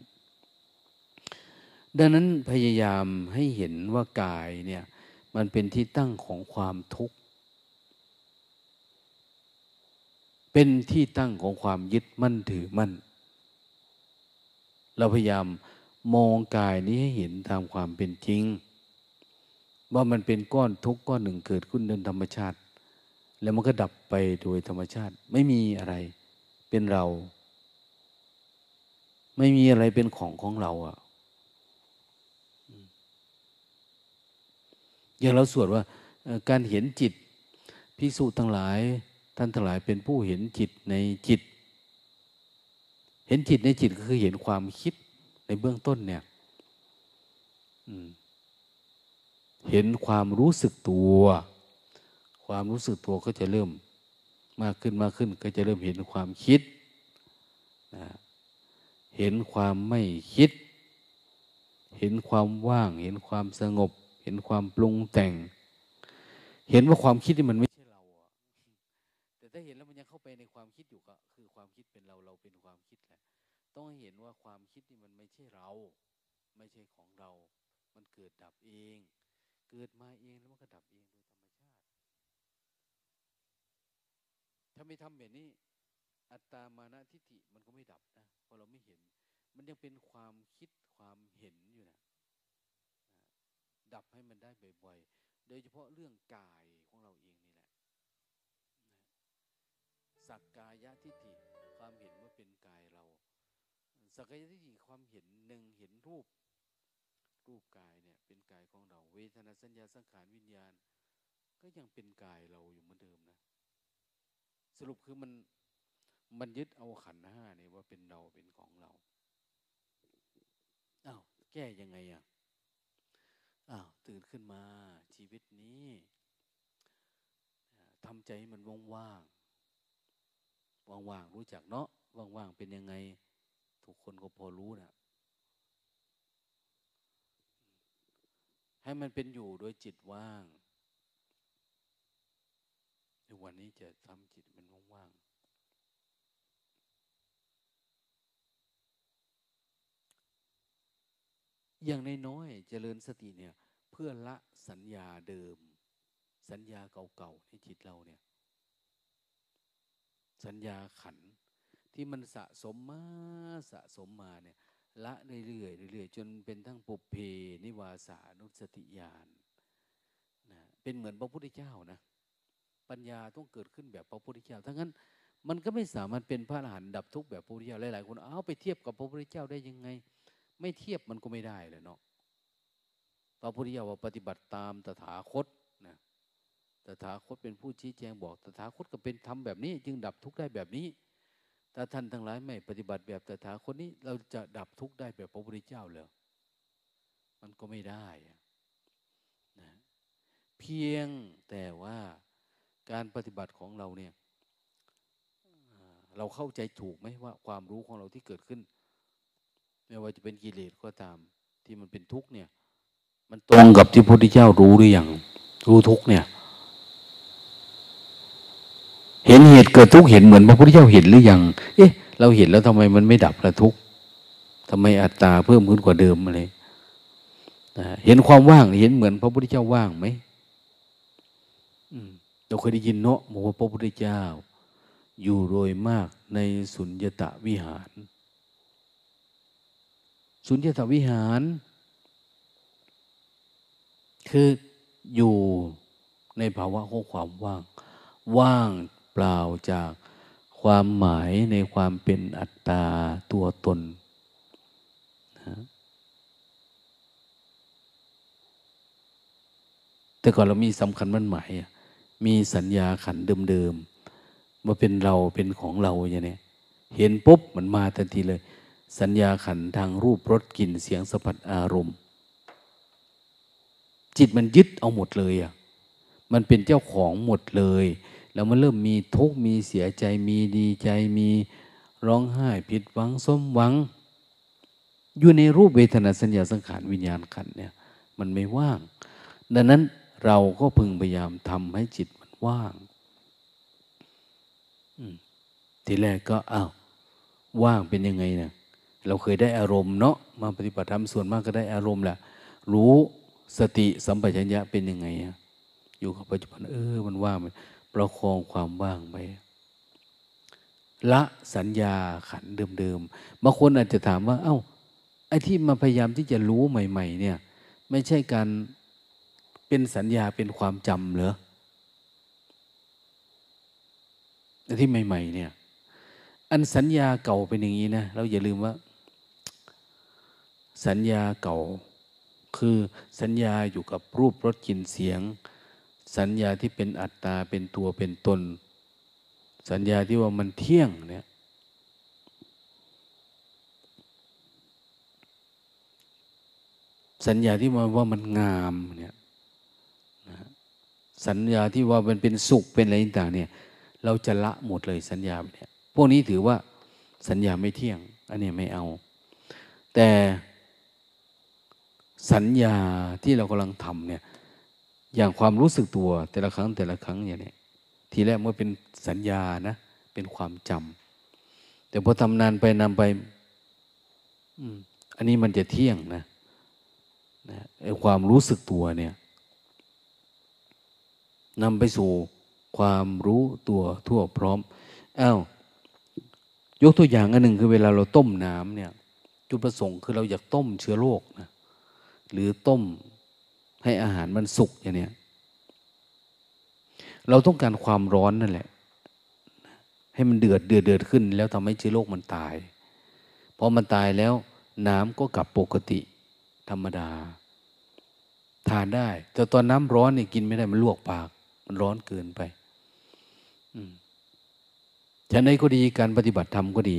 ดังนั้นพยายามให้เห็นว่ากายเนี่ย มันเป็นที่ตั้งของความทุกข์ เป็นที่ตั้งของความยึดมั่นถือมั่น เราพยายามมองกายนี้ให้เห็นตามความเป็นจริง ว่ามันเป็นก้อนทุกข์ก้อนหนึ่งเกิดขึ้นโดยธรรมชาติ แล้วมันก็ดับไปโดยธรรมชาติ ไม่มีอะไรเป็นเรา ไม่มีอะไรเป็นของของเราอะอย่างเราสวดว่าการเห็นจิตภิกษุทั้งหลาย ท่านทั้งหลายเป็นผู้เห็นจิตในจิต เห็นจิตในจิตก็คือเห็นความคิดในเบื้องต้นเนี่ย เห็นความรู้สึกตัว ความรู้สึกตัวก็จะเริ่มมากขึ้นมากขึ้น ก็จะเริ่มเห็นความคิดนะเห็นความไม่คิด เห็นความว่าง เห็นความสงบ เห็นความปรุงแต่ง เห็นว่าความคิดนี่มันไม่ใช่เราแต่ถ้าเห็นแล้วมันยังเข้าไปในความคิดอยู่ก็คือความคิดเป็นเราเราเป็นความคิดแหละต้องเห็นว่าความคิดนี่มันไม่ใช่เรา ไม่ใช่ของเรา มันเกิดดับเอง เกิดมาเองแล้วมันก็ดับเองโดยธรรมชาติ ถ้าไม่ทำแบบนี้ อัตตามานะทิฏฐิมันก็ไม่ดับนะเพราะเราไม่เห็น มันยังเป็นความคิดความเห็นอยู่นะดับให้มันได้บ่อยๆ โดยเฉพาะเรื่องกายของเราเองนี่แหละสักกายทิฏฐิความเห็นว่าเป็นกายเรา สักกายทิฏฐิความเห็นหนึ่งเห็นรูป รูปกายเนี่ยเป็นกายของเรา เวทนาสัญญาสังขารวิญญาณ ก็ยังเป็นกายเราอยู่เหมือนเดิมนะ สรุปคือมันมันยึดเอาขันห้าเนี่ยว่าเป็นเราเป็นของเราอ้าวแก้ยังไงอะอ้าวตื่นขึ้นมาชีวิตนี้ทำใจมันว่างๆว่างๆรู้จักเนาะว่างๆเป็นยังไง ทุกคนก็พอรู้นะ ให้มันเป็นอยู่โดยจิตว่างในวันนี้จะทำจิตมันว่างอย่างนน้อยเจริญสติเนี่ย เพื่อละสัญญาเดิม สัญญาเก่าๆในจิตเราเนี่ย สัญญาขันที่มันสะสมมาสะสมมาเนี่ย ละเรื่อยๆเรื่อยๆจนเป็นทั้งปุเพนิวาสานุสติญาณนะเป็นเหมือนพระพุทธเจ้านะปัญญาต้องเกิดขึ้นแบบพระพุทธเจ้าทั้งนั้นมันก็ไม่สามารถเป็นพระอรหันต์ดับทุกข์แบบพระพุทธเจ้าหลายๆคนเอาไปเทียบกับพระพุทธเจ้าได้ยังไง ไม่เทียบมันก็ไม่ได้เลยเนาะพระพุทธเจ้าว่าปฏิบัติตามตถาคตนะตถาคตเป็นผู้ชี้แจงบอกตถาคตก็เป็นทำแบบนี้ จึงดับทุกข์ได้แบบนี้ ถ้าท่านทั้งหลายไม่ปฏิบัติแบบตถาคตนี้เราจะดับทุกข์ได้แบบพระพุทธเจ้าเลยมันก็ไม่ได้นะเพียงแต่ว่าการปฏิบัติของเราเนี่ยเราเข้าใจถูกไหมว่าความรู้ของเราที่เกิดขึ้นไม่ว่าจะเป็นกิเลสก็ตาม ที่มันเป็นทุกข์เนี่ย มันตรงกับที่พระพุทธเจ้ารู้หรือยังรู้ทุกข์เนี่ย เห็นเหตุเกิดทุกข์เห็นเหมือนพระพุทธเจ้าเห็นหรือยัง เอ๊ะ เราเห็นแล้วทำไมมันไม่ดับละทุกข์ทำไมอัตตาเพิ่มขึ้นกว่าเดิมอะไรเห็นความว่าง เห็นเหมือนพระพุทธเจ้าว่างไหมเราเคยได้ยินเนาะบอกว่าพระพุทธเจ้า อยู่โดยมากในสุญญตาวิหาร สุญญตวิหาร คืออยู่ในภาวะของความว่าง ว่าง ปล่าจากความหมายในความเป็นอัตตาตัวตนนะแต่ก่อนเรามีสำคัญมั่นหมาย มีสัญญาขันเดิมๆว่าเป็นเราเป็นของเราอย่างนี้เห็นปุ๊บมันมาทันทีเลย สัญญาขันทางรูปรสกลิ่นเสียงสัมผัสอารมณ์ จิตมันยึดเอาหมดเลยอะมันเป็นเจ้าของหมดเลย แล้วมันเริ่มมีทุกข์มีเสียใจมีดีใจมีร้องไห้ผิดหวังสมหวัง อยู่ในรูปเวทนาสัญญาสังขารวิญญาณขันเนี่ยมันไม่ว่าง ดังนั้นเราก็พึงพยายามทำให้จิตมันว่างทีแรกก็อ้าวว่างเป็นยังไงเนะเราเคยได้อารมณ์เนาะมาปฏิบัติธรรมส่วนมากก็ได้อารมณ์แหละรู้สติสัมปชัญญะเป็นยังไงอยู่กับปัจจุบันเออมันว่างไประคองความว่างไปละสัญญาขันเดิมๆบางคนอาจจะถามว่า เอา้าไอ้ที่มาพยายามที่จะรู้ใหม่ ๆ เนี่ย ไม่ใช่การเป็นสัญญาเป็นความจำเหรอที่ใหม่ ๆ เนี่ย อันสัญญาเก่าเป็นอย่างนี้นะเราอย่าลืมว่า สัญญาเก่า คือสัญญาอยู่กับรูปรสกลิ่นเสียง สัญญาที่เป็นอัตตาเป็นตัวเป็นตน สัญญาที่ว่ามันเที่ยงเนี่ยสัญญาที่ว่าว่ามันงามเนี่ยสัญญาที่ว่ามันเป็นสุขเป็นอะไรต่างเนี่ยเราจะละหมดเลยสัญญาเนี่ยพวกนี้ถือว่าสัญญาไม่เที่ยง อันนี้ไม่เอา แต่สัญญาที่เรากำลังทำเนี่ย อย่างความรู้สึกตัวแต่ละครั้งแต่ละครั้งอย่างนี้ทีแรกมันเป็นสัญญานะ เป็นความจำแต่พอทำนานไปนำไปอันนี้มันจะเที่ยงนะนะไอ้ความรู้สึกตัวเนี่ยนำไปสู่ความรู้ตัวทั่วพร้อมอ้าวยกตัวอย่างอันหนึ่งคือเวลาเราต้มน้ำเนี่ย จุดประสงค์คือเราอยากต้มเชื้อโรคนะหรือต้ม ให้อาหารมันสุกอย่างนี้เราต้องการความร้อนนั่นแหละ ให้มันเดือดเดือดเดือดขึ้น แล้วทำให้เชื้อโรคมันตายพอมันตายแล้วน้ำก็กลับปกติ ธรรมดา ทานได้ แต่ตอนน้ำร้อนเนี่ยกินไม่ได้มันลวกปาก มันร้อนเกินไปฉะนั้นก็ดีการปฏิบัติธรรมก็ดี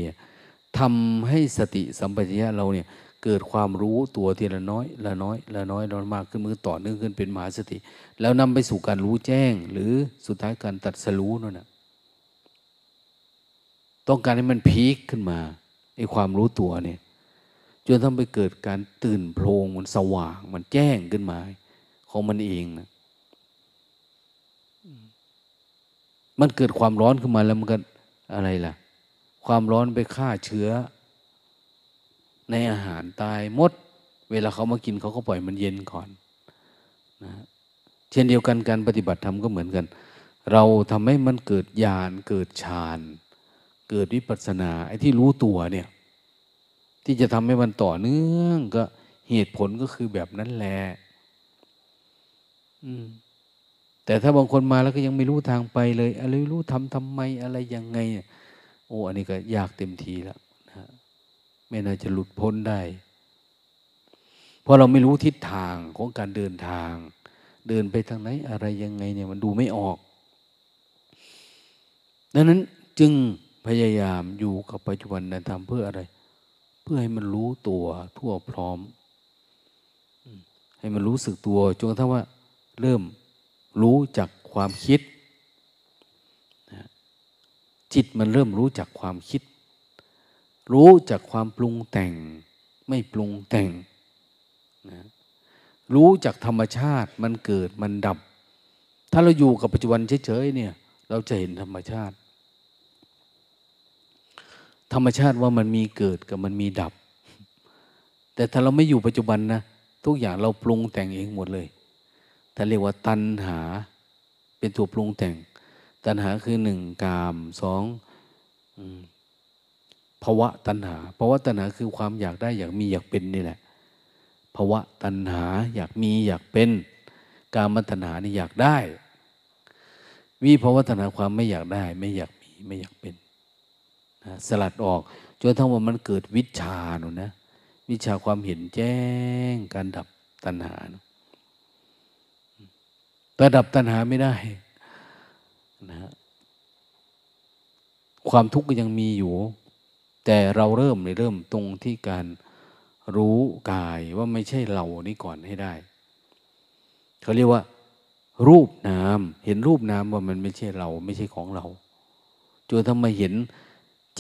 ทำให้สติสัมปชัญญะเราเนี่ย เกิดความรู้ตัวทีละน้อยละน้อยละน้อยละมากขึ้นมือต่อเนื่องขึ้นเป็นมหาสติ แล้วนำไปสู่การรู้แจ้ง หรือสุดท้ายการตัดสรู้นั่นนะต้องการให้มันพีคขึ้นมาไอ้ความรู้ตัวเนี่ยจนทำไปเกิดการตื่นโพลงมันสว่าง มันแจ้งขึ้นมา ของมันเองนะมันเกิดความร้อนขึ้นมาแล้วมันก็อะไรล่ะ ความร้อนไปฆ่าเชื้อ ในอาหารตายมด เวลาเขามากินเขาก็ปล่อยมันเย็นก่อนนะเช่นเดียวกันการปฏิบัติธรรมก็เหมือนกัน เราทำให้มันเกิดญาณเกิดฌานเกิดวิปัสสนาไอ้ที่รู้ตัวเนี่ยที่จะทำให้มันต่อเนื่องก็เหตุผลก็คือแบบนั้นแหละแต่ถ้าบางคนมาแล้วก็ยังไม่รู้ทางไปเลย อะไรรู้ทำทำไมอะไรยังไง โอ้อันนี้ก็ยากเต็มทีแล้ว ไม่น่าจะหลุดพ้นได้ เพราะเราไม่รู้ทิศทางของการเดินทาง เดินไปทางไหนอะไรยังไงเนี่ยมันดูไม่ออก ดังนั้นจึงพยายามอยู่กับปัจจุบันนธรรมเพื่ออะไร เพื่อให้มันรู้ตัวทั่วพร้อม ให้มันรู้สึกตัวจนกระทั่งว่า เริ่มรู้จักความคิดจิตมันเริ่มรู้จักความคิด รู้จักความปรุงแต่ง ไม่ปรุงแต่งนะรู้จักธรรมชาติมันเกิดมันดับ ถ้าเราอยู่กับปัจจุบันเฉยๆเนี่ย เราจะเห็นธรรมชาติ ธรรมชาติว่ามันมีเกิดกับมันมีดับ แต่ถ้าเราไม่อยู่ปัจจุบันนะทุกอย่างเราปรุงแต่งเองหมดเลยท่านเรียกว่าตัณหาเป็นตัวปรุงแต่ง ตัณหาคือหนึ่งกามสอง ภาวะตัณหาภาวะตัณหาคือความอยากได้อยากมีอยากเป็นนี่แหละภาวะตัณหาอยากมีอยากเป็น การมัตัณหานี่อยากได้ วิภาวะตัณหาความไม่อยากได้ ไม่อยากมีไม่อยากเป็นนะสลัดออกจนทั้งว่ามันเกิดวิชาหนูนะวิชาความเห็นแจ้งการดับตัณหานะระดับตัณหาไม่ได้นะความทุกข์ก็ยังมีอยู่ แต่เราเริ่มในเริ่มตรงที่การรู้กายว่าไม่ใช่เรานี่ก่อนให้ได้ เขาเรียกว่า รูปนามเห็นรูปนามว่ามันไม่ใช่เรา ไม่ใช่ของเราจนทำไมเห็น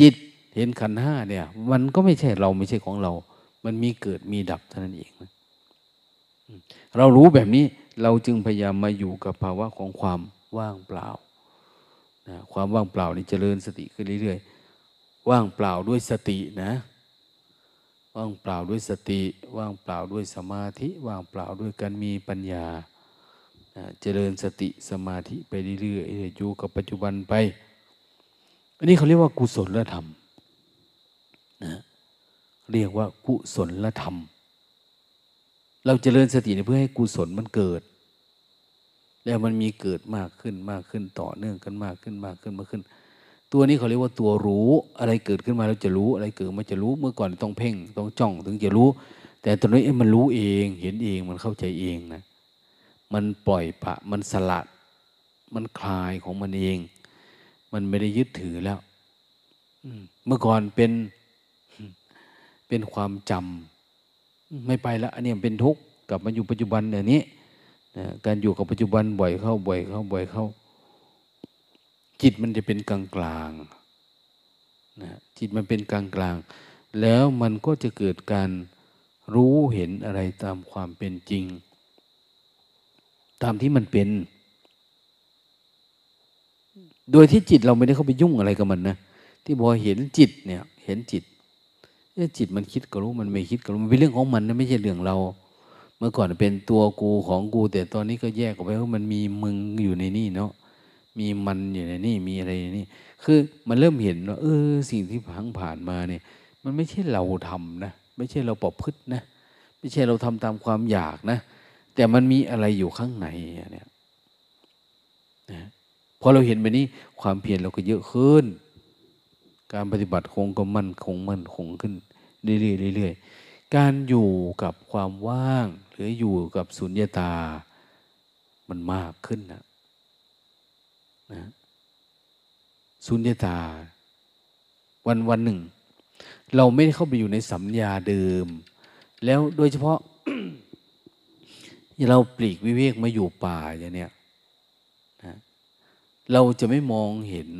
จิตเห็นขันห้าเนี่ย มันก็ไม่ใช่เราไม่ใช่ของเรา มันมีเกิดมีดับเท่านั้นเองเรารู้แบบนี้เราจึงพยายามมาอยู่กับภาวะของความว่างเปล่านะความว่างเปล่านี่เจริญสติขึ้นเรื่อยๆ ว่างเปล่าด้วยสตินะ ว่างเปล่าด้วยสติ ว่างเปล่าด้วยสมาธิ ว่างเปล่าด้วยการมีปัญญาเจริญสติสมาธิไปเรื่อยๆอยู่กับปัจจุบันไป อันนี้เขาเรียกว่ากุศลธรรมนะเรียกว่ากุศลธรรม เราเจริญสติเพื่อให้กุศลมันเกิด แล้วมันมีเกิดมากขึ้นมากขึ้นต่อเนื่องกันมากขึ้นมากขึ้นมากขึ้น ตัวนี้เขาเรียกว่าตัวรู้ อะไรเกิดขึ้นมาเราจะรู้ อะไรเกิดมาจะรู้ เมื่อก่อนต้องเพ่งต้องจ้องถึงจะรู้ แต่ตอนนี้มันรู้เอง เห็นเอง มันเข้าใจเองนะ มันปล่อยปะ มันสลัด มันคลายของมันเอง มันไม่ได้ยึดถือแล้ว เมื่อก่อนเป็น เป็นความจำ ไม่ไปแล้วอันนี้เป็นทุกข์ กลับมาอยู่ปัจจุบันเนี่ยนี้ การอยู่กับปัจจุบันบ่อยเข้าบ่อยเข้าบ่อยเข้า จิตมันจะเป็นกลางกลางนะจิตมันเป็นกลางกลางแล้วมันก็จะเกิดการรู้เห็นอะไรตามความเป็นจริง ตามที่มันเป็น โดยที่จิตเราไม่ได้เข้าไปยุ่งอะไรกับมันนะที่พอเห็นจิตเนี่ย เห็นจิตจิตมันคิดก็รู้มันไม่คิดก็รู้มันเป็นเรื่องของมันนะไม่ใช่เรื่องเรา เมื่อก่อนเป็นตัวกูของกู แต่ตอนนี้ก็แยกออกไปว่ามันมีมึงอยู่ในนี่เนาะ มีมันอยู่ในนี่มีอะไรในนี่ คือมันเริ่มเห็นว่าเออสิ่งที่ผ่านผ่านมาเนี่ย มันไม่ใช่เราทำนะ ไม่ใช่เราปอบพึษนะ ไม่ใช่เราทำตามความอยากนะ แต่มันมีอะไรอยู่ข้างในเนี่ยนะพอเราเห็นแบบนี้ความเพียรเราก็เยอะขึ้น การปฏิบัติคงก็มั่นคงมั่นคงขึ้นเรื่อยๆเรื่อยๆการอยู่กับความว่าง หรืออยู่กับสุญญตา มันมากขึ้นนะ นะสุญญตา วันวันหนึ่ง เราไม่ได้เข้าไปอยู่ในสัญญาเดิม แล้วโดยเฉพาะ เราปลีกวิเวกมาอยู่ป่าอย่างเนี้ยนะเราจะไม่มองเห็น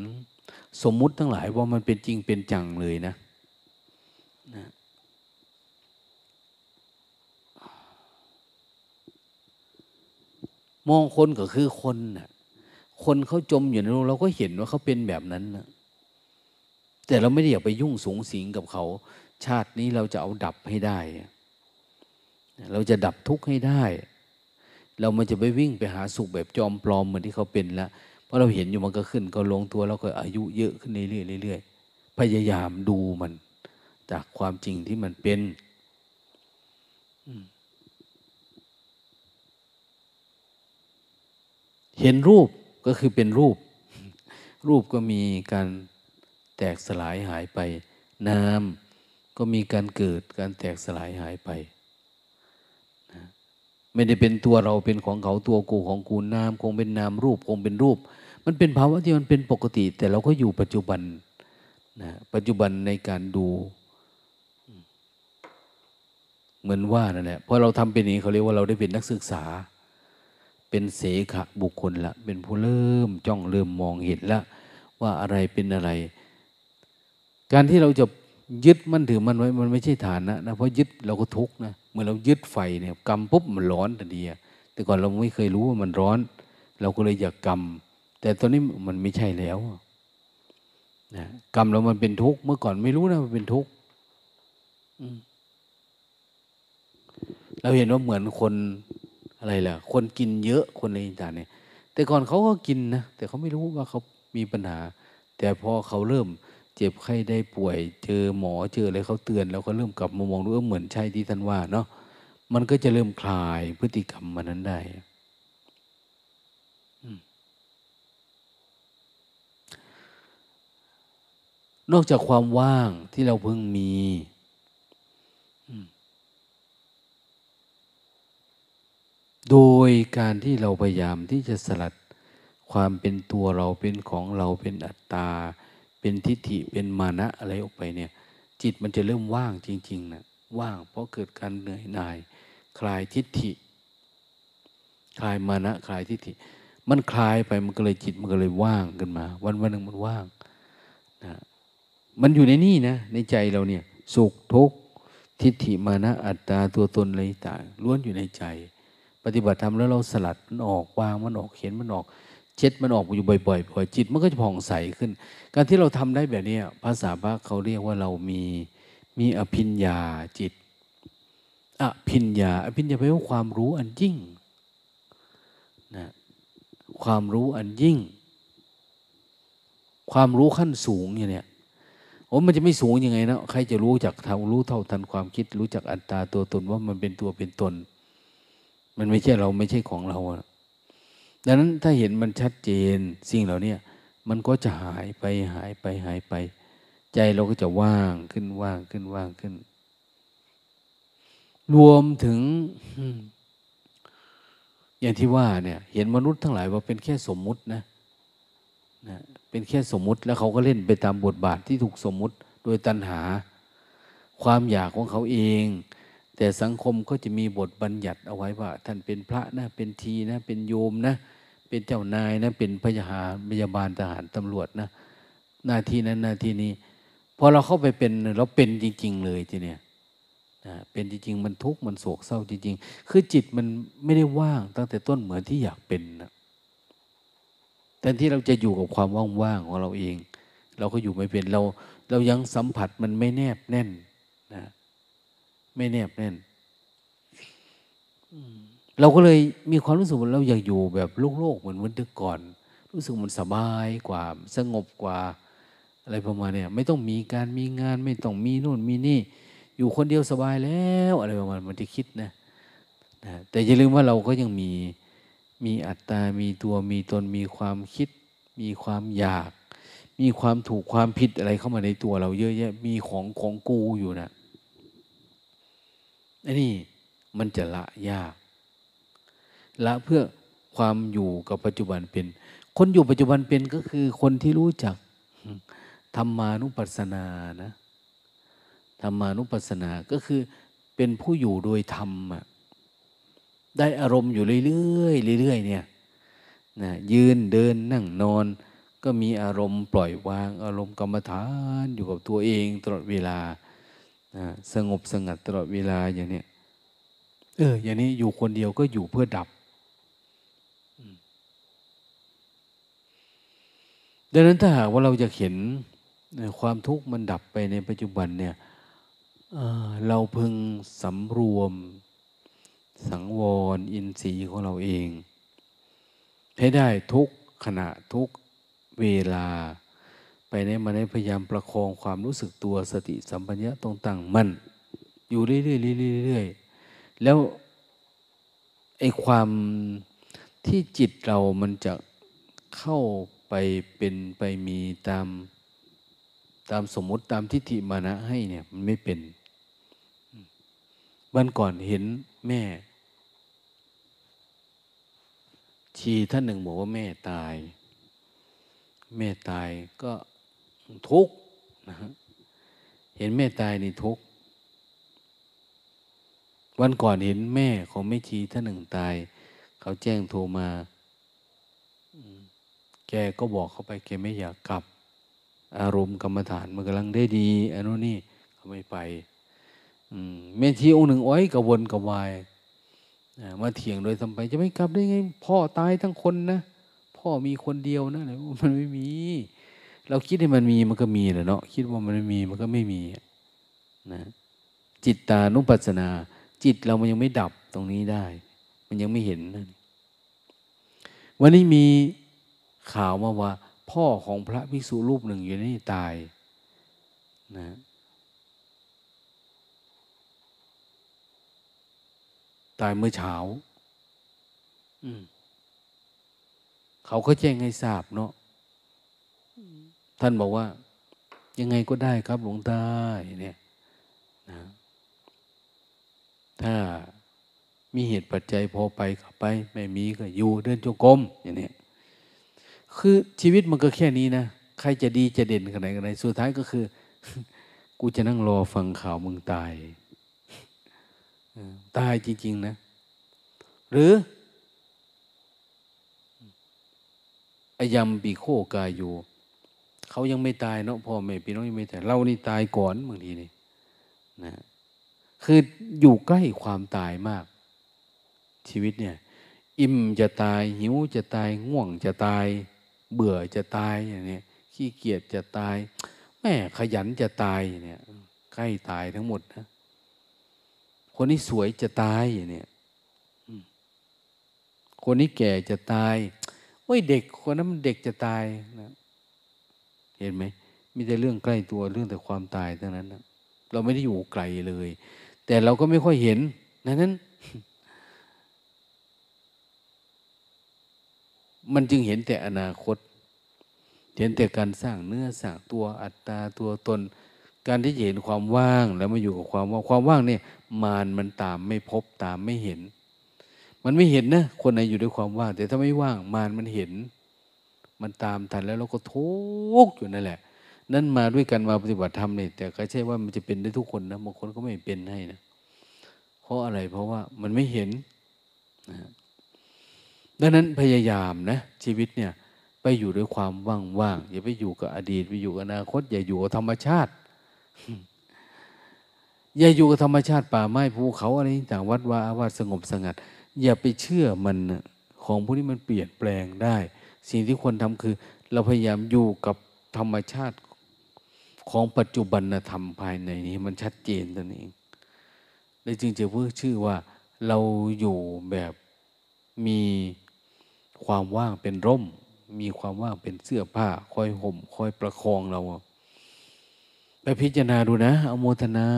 สมมุติทั้งหลายว่ามันเป็นจริงเป็นจังเลยนะนะมองคนก็คือคนนะ่ะ คนเขาจมอยู่ในโลกเราก็เห็นว่าเขาเป็นแบบนั้นนะแต่เราไม่ได้อยากไปยุ่งสูงสิงกับเขา ชาตินี้เราจะเอาดับให้ได้ เราจะดับทุกข์ให้ได้ เรามันจะไปวิ่งไปหาสุขแบบจอมปลอมเหมือนที่เขาเป็นแล้วเพราะเราเห็นอยู่มันก็ขึ้น ก็ลงตัวแล้วก็อายุเยอะขึ้นเรื่อยๆเรื่อยๆพยายามดูมัน จากความจริงที่มันเป็นเห็นรูป ก็คือเป็นรูป รูปก็มีการแตกสลายหายไป นามก็มีการเกิดการแตกสลายหายไปไม่ได้เป็นตัวเราเป็นของเขาตัวกูของกูนามคงเป็นนามรูปคงเป็นรูป มันเป็นภาวะที่มันเป็นปกติ แต่เราก็อยู่ปัจจุบันนะปัจจุบันในการดูเหมือนว่านั่นแหละพอเราทำเป็นนี้เขาเรียกว่าเราได้เป็นนักศึกษา เป็นเสขะบุคคลละ เป็นผู้เริ่มจ้องเริ่มมองเห็นละ ว่าอะไรเป็นอะไร การที่เราจะยึดมันถือมันไว้มันไม่ใช่ฐานนะนะเพราะยึดเราก็ทุกข์นะเมื่อเรายึดไฟเนี่ยกรรมปุ๊บมันร้อนทันทีแต่ก่อนเราไม่เคยรู้ว่ามันร้อน เราก็เลยอยากกรรมแต่ตอนนี้มันไม่ใช่แล้วนะกรรมเรามันเป็นทุกข์เมื่อก่อนไม่รู้นะมันเป็นทุกข์เราเห็นว่าเหมือนคน อะไรล่ะ คนกินเยอะคนในต่างเนี่ย แต่ก่อนเขาก็กินนะแต่เขาไม่รู้ว่าเขามีปัญหา แต่พอเขาเริ่มเจ็บไข้ได้ป่วย เจอหมอเจออะไรเขาเตือน แล้วก็เริ่มกลับมามองดูเหมือนใช่ที่ท่านว่าเนาะมันก็จะเริ่มคลายพฤติกรรมมันนั้นได้นอกจากความว่างที่เราเพิ่งมี โดยการที่เราพยายามที่จะสลัดความเป็นตัวเราเป็นของเราเป็นอัตตา เป็นทิฏฐิเป็นมานะอะไรออกไปเนี่ย จิตมันจะเริ่มว่างจริงๆนะว่างเพราะเกิดการเหนื่อยหน่าย คลายทิฏฐิ คลายมานะคลายทิฏฐิ มันคลายไปมันก็เลยจิตมันก็เลยว่างขึ้นมา วันวันหนึ่งมันว่างนะมันอยู่ในนี่นะ ในใจเราเนี่ยสุขทุกข์ทิฏฐิมานะอัตตาตัวตนอะไรต่างล้วนอยู่ในใจ ปฏิบัติธรรมแล้วเราสลัดมันออกวางมันออกเข็นมันออก เช็ดมันออกอยู่บ่อยๆบ่อยจิตมันก็จะผ่องใสขึ้น การที่เราทำได้แบบนี้ภาษาพระเขาเรียกว่าเรามีมีอภิญญาจิตอภิญญาอภิญญาแปลว่าความรู้อันยิ่งนะความรู้อันยิ่ง ความรู้ขั้นสูงอย่างเนี้ยโอ้มันจะไม่สูงยังไงนะใครจะรู้จักทารู้เท่าทันความคิด รู้จักอัตตาตัวตนว่ามันเป็นตัวเป็นตน มันไม่ใช่เราไม่ใช่ของเราดังนั้นถ้าเห็นมันชัดเจนสิ่งเหล่านี้มันก็จะหายไปหายไปหายไป ใจเราก็จะว่างขึ้นว่างขึ้นว่างขึ้น รวมถึง อย่างที่ว่าเนี่ย เห็นมนุษย์ทั้งหลายว่าเป็นแค่สมมุตินะนะ เป็นแค่สมมุติแล้วเขาก็เล่นไปตามบทบาทที่ถูกสมมุติโดยตัณหา ความอยากของเขาเอง แต่สังคมก็จะมีบทบัญญัติเอาไว้ว่า ท่านเป็นพระนะเป็นทีนะเป็นโยมนะ เป็นเจ้านายนะเป็นพยาหาพยาบาลทหารตำรวจนะ หน้าที่นั้นหน้าที่นี้พอเราเข้าไปเป็นเราเป็นจริง ๆ เลยทีเนี้ยเป็นจริง ๆ มันทุกข์มันโศกเศร้าจริง ๆ คือจิตมันไม่ได้ว่างตั้งแต่ต้นเหมือนที่อยากเป็นนะแต่ที่เราจะอยู่กับความว่างๆของเราเอง เราก็อยู่ไม่เป็นเรา เรายังสัมผัสมันไม่แนบแน่น ไม่แนบแน่นเราก็เลยมีความรู้สึกว่าเราอยากอยู่แบบโลกๆเหมือนวันเดิมก่อน รู้สึกมันสบายกว่าสงบกว่า อะไรประมาณนี้ไม่ต้องมีการมีงาน ไม่ต้องมีนู่นมีนี่ อยู่คนเดียวสบายแล้ว อะไรประมาณมันจะคิดนะนะแต่อย่าลืมว่าเราก็ยังมีมีอัตตา มีตัวมีตนมีความคิด มีความอยาก มีความถูกความผิดอะไรเข้ามาในตัวเราเยอะแยะมีของของกูอยู่นะ อันนี้มันจะละยาก ละเพื่อความอยู่กับปัจจุบันเป็น คนอยู่ปัจจุบันเป็นก็คือคนที่รู้จักธรรมานุปัสสนานะธรรมานุปัสสนาก็คือเป็นผู้อยู่โดยธรรมได้อารมณ์อยู่เรื่อยๆเรื่อยๆเนี่ยนะยืนเดินนั่งนอน ก็มีอารมณ์ปล่อยวาง อารมณ์กรรมฐานอยู่กับตัวเองตลอดเวลา นะสงบสงัดตลอดเวลาอย่างนี้เออ อย่างนี้อยู่คนเดียวก็อยู่เพื่อดับดังนั้นถ้าหากว่าเราจะเห็นความทุกข์มันดับไปในปัจจุบันเนี่ยเราพึงสำรวม สังวร อินทรีย์ของเราเอง ให้ได้ทุกขณะทุกเวลา ไปในมาในพยายามประคองความรู้สึกตัวสติสัมปัญญะตรงตั้งมั่นอยู่เรื่อยๆเรื่อยๆแล้วไอ้ความที่จิตเรามันจะเข้าไปเป็นไปมีตามตามสมมติตามทิฏฐิมานะให้เนี่ยมันไม่เป็นวันก่อนเห็นแม่ ชีท่านหนึ่งบอกว่าแม่ตาย แม่ตายก็ ทุกข์นะฮะเห็นแม่ตายนี่ทุกข์วันก่อนเห็นแม่ของแม่ชีท่านหนึ่งตาย เขาแจ้งโทรมา แกก็บอกเขาไป แกไม่อยากกลับ อารมณ์กรรมฐานมันกำลังได้ดีอันนู้นนี่เขาไม่ไปเมธีองค์หนึ่งอ้อยกระวนกระวายมาเถียงโดยทำไปจะไม่กลับได้ไง พ่อตายทั้งคนนะ พ่อมีคนเดียวนะมันไม่มี เราคิดให้มันมีมันก็มีแหละเนาะคิดว่ามันไม่มีมันก็ไม่มีนะจิตตานุปัสสนา จิตเรามันยังไม่ดับตรงนี้ได้ มันยังไม่เห็นนะวันนี้มีข่าวมาว่า พ่อของพระภิกษุรูปหนึ่งอยู่นี่ตายนะตายเมื่อเช้า เขาก็แจ้งให้ทราบเนาะ ท่านบอกว่า ยังไงก็ได้ครับหลวงตาเนี่ยนะถ้ามีเหตุปัจจัยพอไปก็ไป ไม่มีก็อยู่เดินจงกรมอย่างนี้คือชีวิตมันก็แค่นี้นะ ใครจะดีจะเด่นขนาดไหนสุดท้ายก็คือ กูจะนั่งรอฟังข่าวมึงตายตายจริง ๆ นะ หรืออายมปีโคกายอยู่ เขายังไม่ตายเนาะพ่อแม่พี่น้องยังไม่ตายเรานี่ตายก่อนบางทีนี่นะคืออยู่ใกล้ความตายมาก ชีวิตเนี่ย อิ่มจะตาย หิวจะตายง่วงจะตาย เบื่อจะตายอย่างนี้ขี้เกียจจะตาย แม่ขยันจะตายเนี่ย ใกล้ตายทั้งหมดนะคนนี้สวยจะตายอย่างนี้คนนี้แก่จะตายโอ้ยเด็กคนนั้นมันเด็กจะตายนะ เห็นไหมมีแต่เรื่องใกล้ตัวเรื่องแต่ความตายทั้งนั้นนะเราไม่ได้อยู่ไกลเลย แต่เราก็ไม่ค่อยเห็นนั้น มันจึงเห็นแต่อนาคต เห็นแต่การสร้างเนื้อสร้างตัวอัตตาตัวตน การที่เห็นความว่างแล้วมาอยู่กับความว่างความว่างเนี่ยมานมันตามไม่พบตามไม่เห็น มันไม่เห็นนะคนไหนอยู่ด้วยความว่าง แต่ถ้าไม่ว่างมานมันเห็น มันตามทันแล้วเราก็ทุกข์อยู่นั่นแหละ นั่นมาด้วยกันมาปฏิบัติธรรมนี่แต่ก็ใช่ว่ามันจะเป็นได้ทุกคนนะบางคนก็ไม่เป็นให้นะเพราะอะไรเพราะว่ามันไม่เห็นนะดังนั้นพยายามนะ ชีวิตเนี่ย ไปอยู่ด้วยความว่างๆอย่าไปอยู่กับอดีตไปอยู่กับอนาคต อย่าอยู่กับธรรมชาติ อย่าอยู่กับธรรมชาติป่าไม้ภูเขาอะไรต่างวัดวาอาวาสสงบสงัด อย่าไปเชื่อมันของพวกนี้มันเปลี่ยนแปลงได้ สิ่งที่ควรทำคือ เราพยายามอยู่กับธรรมชาติของปัจจุบันธรรมภายในนี้ มันชัดเจนตัวเองเลยจึงจะพูดชื่อว่าเราอยู่แบบมีความว่างเป็นร่ม มีความว่างเป็นเสื้อผ้า คอยห่ม คอยประคองเราไปพิจารณาดูนะ อโมทนา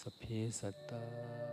สเพสัตตา